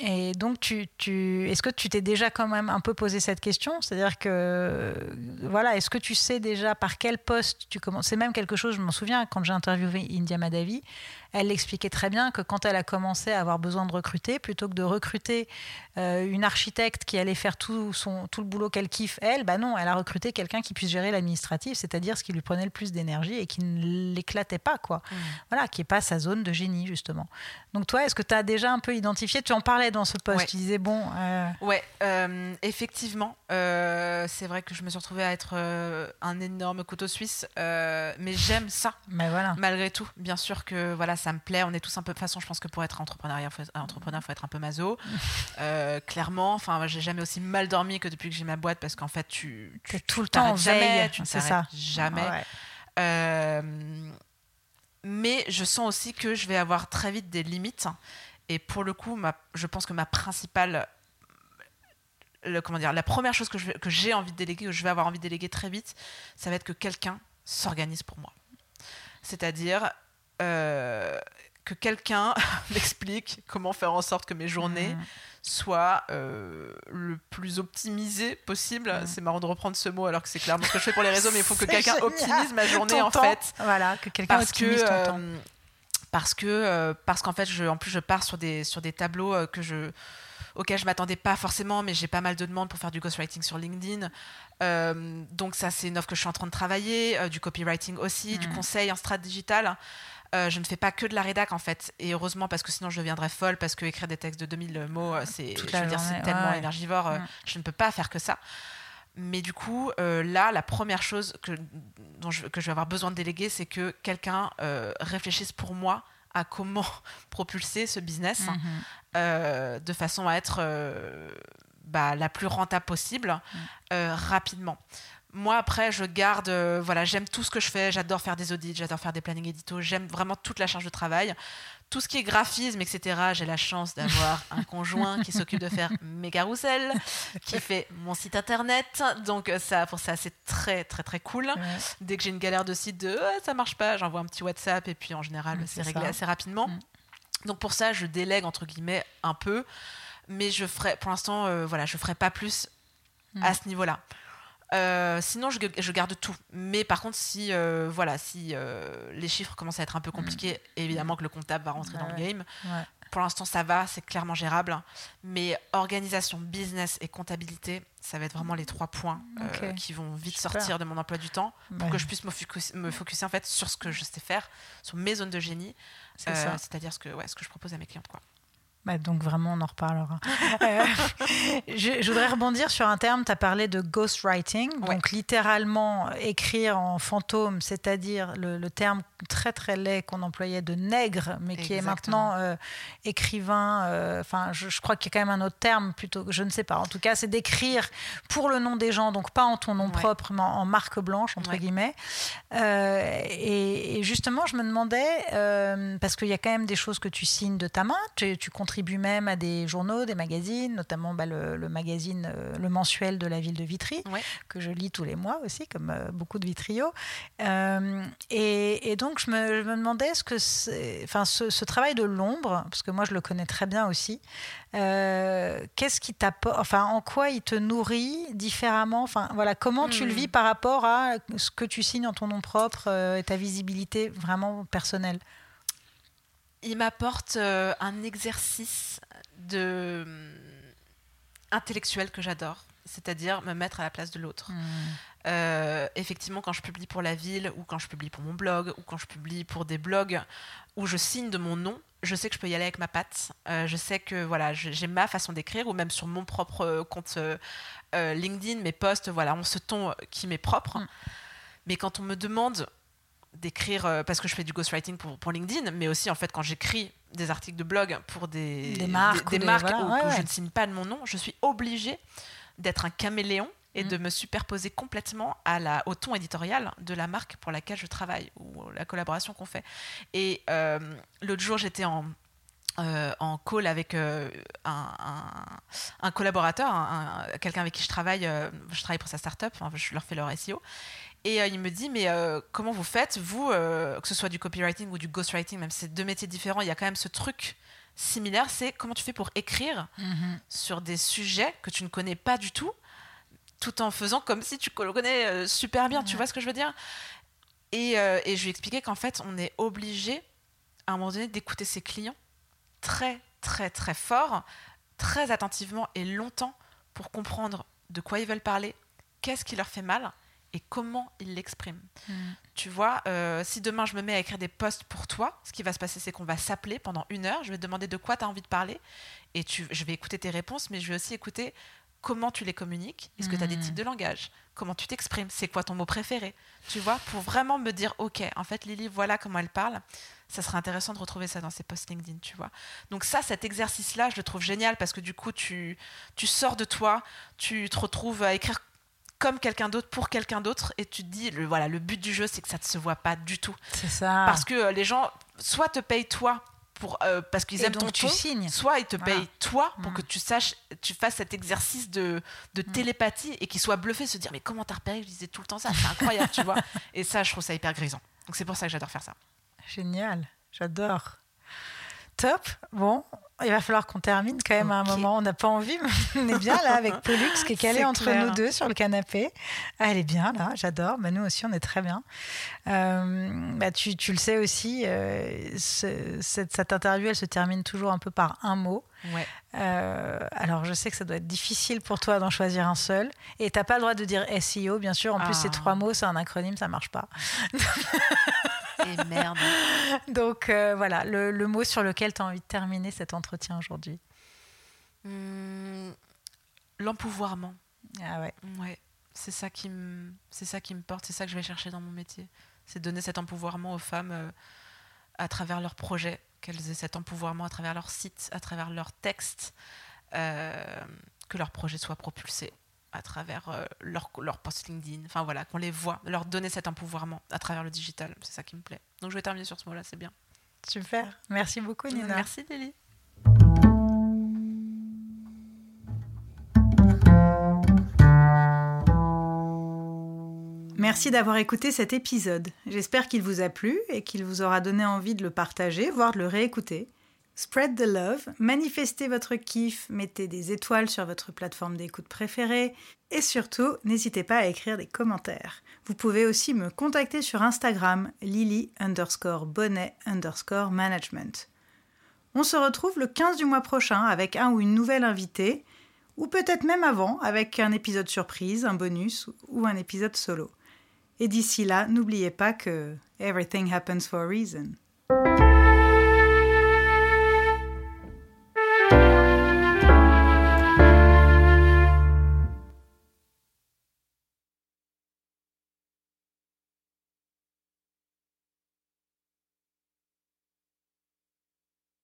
et donc, tu, tu, est-ce que tu t'es déjà quand même un peu posé cette question? C'est-à-dire que, voilà, est-ce que tu sais déjà par quel poste tu commences? C'est même quelque chose, je m'en souviens, quand j'ai interviewé India Madavi, elle expliquait très bien que quand elle a commencé à avoir besoin de recruter, plutôt que de recruter euh, une architecte qui allait faire tout, son, tout le boulot qu'elle kiffe, elle, bah non, elle a recruté quelqu'un qui puisse gérer l'administratif, c'est-à-dire ce qui lui prenait le plus d'énergie et qui ne l'éclatait pas, quoi. Mmh. Voilà, qui n'est pas sa zone de génie, justement. Donc toi, est-ce que tu as déjà un peu identifié Tu en parlais dans ce post, tu disais, bon... Euh... Ouais, euh, effectivement, euh, c'est vrai que je me suis retrouvée à être un énorme couteau suisse, mais j'aime ça, mais voilà. malgré tout. Bien sûr que voilà, ça me plaît. On est tous un peu. De toute façon, je pense que pour être entrepreneur, il faut, entrepreneur, faut être un peu maso. *laughs* Euh, clairement, enfin, j'ai jamais aussi mal dormi que depuis que j'ai ma boîte parce qu'en fait, tu, tu tout le temps jamais, tu ne ça. jamais. Euh, mais je sens aussi que je vais avoir très vite des limites. Et pour le coup, ma, je pense que ma principale le, comment dire, la première chose que, que j'ai envie de déléguer, que je vais avoir envie de déléguer très vite, ça va être que quelqu'un s'organise pour moi. C'est-à-dire, euh, que quelqu'un *laughs* m'explique comment faire en sorte que mes journées mm. soient euh, le plus optimisées possible. Mm. C'est marrant de reprendre ce mot alors que c'est clairement ce que je fais pour les réseaux, mais il faut que *laughs* quelqu'un optimise ma journée en fait. Voilà, que quelqu'un optimise ton temps. Euh, parce que parce qu'en fait, je, en plus, je pars sur des sur des tableaux que je auxquels je m'attendais pas forcément, mais j'ai pas mal de demandes pour faire du ghostwriting sur LinkedIn. donc ça, c'est une offre que je suis en train de travailler, du copywriting aussi, du mm. conseil en strat digital. Euh, je ne fais pas que de la rédac en fait. Et heureusement parce que sinon je deviendrais folle parce que écrire des textes de 2000 mots, euh, c'est tellement énergivore. Euh, je ne peux pas faire que ça. Mais du coup, là, la première chose que, dont je, que je vais avoir besoin de déléguer, c'est que quelqu'un réfléchisse pour moi à comment *laughs* propulser ce business mhm. de façon à être bah, la plus rentable possible rapidement moi après je garde euh, voilà j'aime tout ce que je fais. J'adore faire des audits j'adore faire des plannings édito j'aime vraiment toute la charge de travail. Tout ce qui est graphisme etc j'ai la chance d'avoir *laughs* un conjoint qui s'occupe de faire mes carousels qui fait mon site internet. Donc euh, ça pour ça c'est très très très cool. Dès que j'ai une galère de site de ça marche pas j'envoie un petit WhatsApp et puis en général c'est réglé assez rapidement. Mm. donc pour ça je délègue entre guillemets un peu. Mais je ferai pour l'instant euh, voilà je ferai pas plus à mm. ce niveau là euh, sinon, je, je, garde tout. Mais par contre, si, euh, voilà, si euh, les chiffres commencent à être un peu compliqués, mm. évidemment que le comptable va rentrer dans le game. pour l'instant, ça va, c'est clairement gérable. Mais organisation, business et comptabilité, ça va être vraiment les trois points qui vont vite sortir de mon emploi du temps pour que je puisse me focuser, me focuser, en fait sur ce que je sais faire, sur mes zones de génie, c'est-à-dire ce que, ouais, ce que je propose à mes clientes. Quoi. Bah, donc vraiment, on en reparlera. Euh, *laughs* je, voudrais rebondir sur un terme, tu as parlé de ghostwriting, donc littéralement écrire en fantôme, c'est-à-dire le, terme très très laid qu'on employait de nègre, mais qui est maintenant euh, écrivain, euh, enfin je, crois qu'il y a quand même un autre terme plutôt, je ne sais pas, en tout cas c'est d'écrire pour le nom des gens, donc pas en ton nom propre, mais en marque blanche, entre guillemets. Et, justement, je me demandais, parce qu'il y a quand même des choses que tu signes de ta main, tu, tu contribue même à des journaux, des magazines, notamment bah, le, magazine, euh, le mensuel de la ville de Vitry, que je lis tous les mois aussi, comme euh, beaucoup de vitriaux. Euh, et, donc, je me, demandais ce que enfin, ce, travail de l'ombre, parce que moi, je le connais très bien aussi, qu'est-ce qui t'apporte, enfin, en quoi il te nourrit différemment? Enfin, voilà, comment tu le hmm. vis par rapport à ce que tu signes en ton nom propre et ta visibilité vraiment personnelle? Il m'apporte euh, un exercice de intellectuel que j'adore, c'est-à-dire me mettre à la place de l'autre. Hmm. Euh, effectivement, quand je publie pour la ville, ou quand je publie pour mon blog, ou quand je publie pour des blogs où je signe de mon nom, je sais que je peux y aller avec ma patte. Euh, je sais que voilà, j'ai ma façon d'écrire, ou même sur mon propre compte LinkedIn, mes posts, voilà, on se ton qui m'est propre. Hmm. Mais quand on me demande d'écrire, euh, parce que je fais du ghostwriting pour, pour LinkedIn, mais aussi en fait quand j'écris des articles de blog pour des, des marques, des, marques où, je ne signe pas de mon nom, je suis obligée d'être un caméléon et mm. de me superposer complètement à la, au ton éditorial de la marque pour laquelle je travaille ou la collaboration qu'on fait. Et euh, l'autre jour, j'étais en, euh, en call avec un, un, collaborateur, quelqu'un avec qui je travaille, je travaille pour sa startup, enfin, je leur fais leur SEO, et euh, il me dit, mais euh, comment vous faites, vous, euh, que ce soit du copywriting ou du ghostwriting, même si c'est deux métiers différents, il y a quand même ce truc similaire, c'est comment tu fais pour écrire mhm. sur des sujets que tu ne connais pas du tout, tout en faisant comme si tu le connais super bien, tu vois ce que je veux dire? Et, et, je lui ai expliqué qu'en fait, on est obligé, à un moment donné, d'écouter ses clients très, très, très fort, très attentivement et longtemps pour comprendre de quoi ils veulent parler, qu'est-ce qui leur fait mal, et comment il l'exprime. Mm. Tu vois, euh, si demain je me mets à écrire des posts pour toi, ce qui va se passer, c'est qu'on va s'appeler pendant une heure. Je vais te demander de quoi tu as envie de parler et tu, je vais écouter tes réponses, mais je vais aussi écouter comment tu les communiques. Est-ce que tu as des mm. types de langage Comment tu t'exprimes C'est quoi ton mot préféré Tu vois, pour vraiment me dire, OK, en fait, Lily, voilà comment elle parle. Ça serait intéressant de retrouver ça dans ses posts LinkedIn, tu vois. Donc ça, cet exercice-là, je le trouve génial parce que du coup, tu, tu sors de toi, tu te retrouves à écrire comme quelqu'un d'autre pour quelqu'un d'autre et tu te dis le voilà le but du jeu c'est que ça ne se voit pas du tout. C'est ça. Parce que euh, les gens soit te payent toi pour euh, parce qu'ils aiment ton tu signes. soit ils te payent toi pour mm. que tu saches tu fasses cet exercice de, de mm. télépathie et qu'ils soient bluffés se dire mais comment t'as repéré? Je disais tout le temps ça c'est incroyable tu vois. *laughs* Et ça je trouve ça hyper grisant. Donc c'est pour ça que j'adore faire ça. Génial. J'adore top bon il va falloir qu'on termine quand même à un moment. On n'a pas envie, mais *laughs* on est bien là avec *laughs* Pollux qui est calé entre nous deux sur le canapé. Ah, elle est bien là, j'adore. Bah, nous aussi, on est très bien. Euh, bah, tu, tu, le sais aussi, euh, cette, cette, interview, elle se termine toujours un peu par un mot. Ouais. Euh, alors, je sais que ça doit être difficile pour toi d'en choisir un seul. Et tu n'as pas le droit de dire SEO, bien sûr. En plus, ces ah. trois mots, c'est un acronyme, ça marche pas. *laughs* Et merde. *laughs* Donc euh, voilà, le, mot sur lequel tu as envie de terminer cet entretien aujourd'hui. Hmm, l'empouvoirment. Ah ouais. Ouais. C'est ça qui me, c'est ça qui me porte, c'est ça que je vais chercher dans mon métier. C'est donner cet empouvoirment aux femmes euh, à travers leurs projets, qu'elles aient cet empouvoirment à travers leur site, à travers leurs textes, euh, que leurs projets soient propulsés à travers euh, leur, leur post LinkedIn, enfin voilà, qu'on les voit, leur donner cet empouvoirment à travers le digital. C'est ça qui me plaît. Donc je vais terminer sur ce mot-là, c'est bien. Super. Merci beaucoup, Nina. Merci, Lily. Merci d'avoir écouté cet épisode. J'espère qu'il vous a plu et qu'il vous aura donné envie de le partager, voire de le réécouter. Spread the love, manifestez votre kiff, mettez des étoiles sur votre plateforme d'écoute préférée et surtout, n'hésitez pas à écrire des commentaires. Vous pouvez aussi me contacter sur Instagram lily underscore bonnet underscore management. On se retrouve le 15 du mois prochain avec un ou une nouvelle invitée, ou peut-être même avant avec un épisode surprise, un bonus ou un épisode solo. Et d'ici là, n'oubliez pas que everything happens for a reason.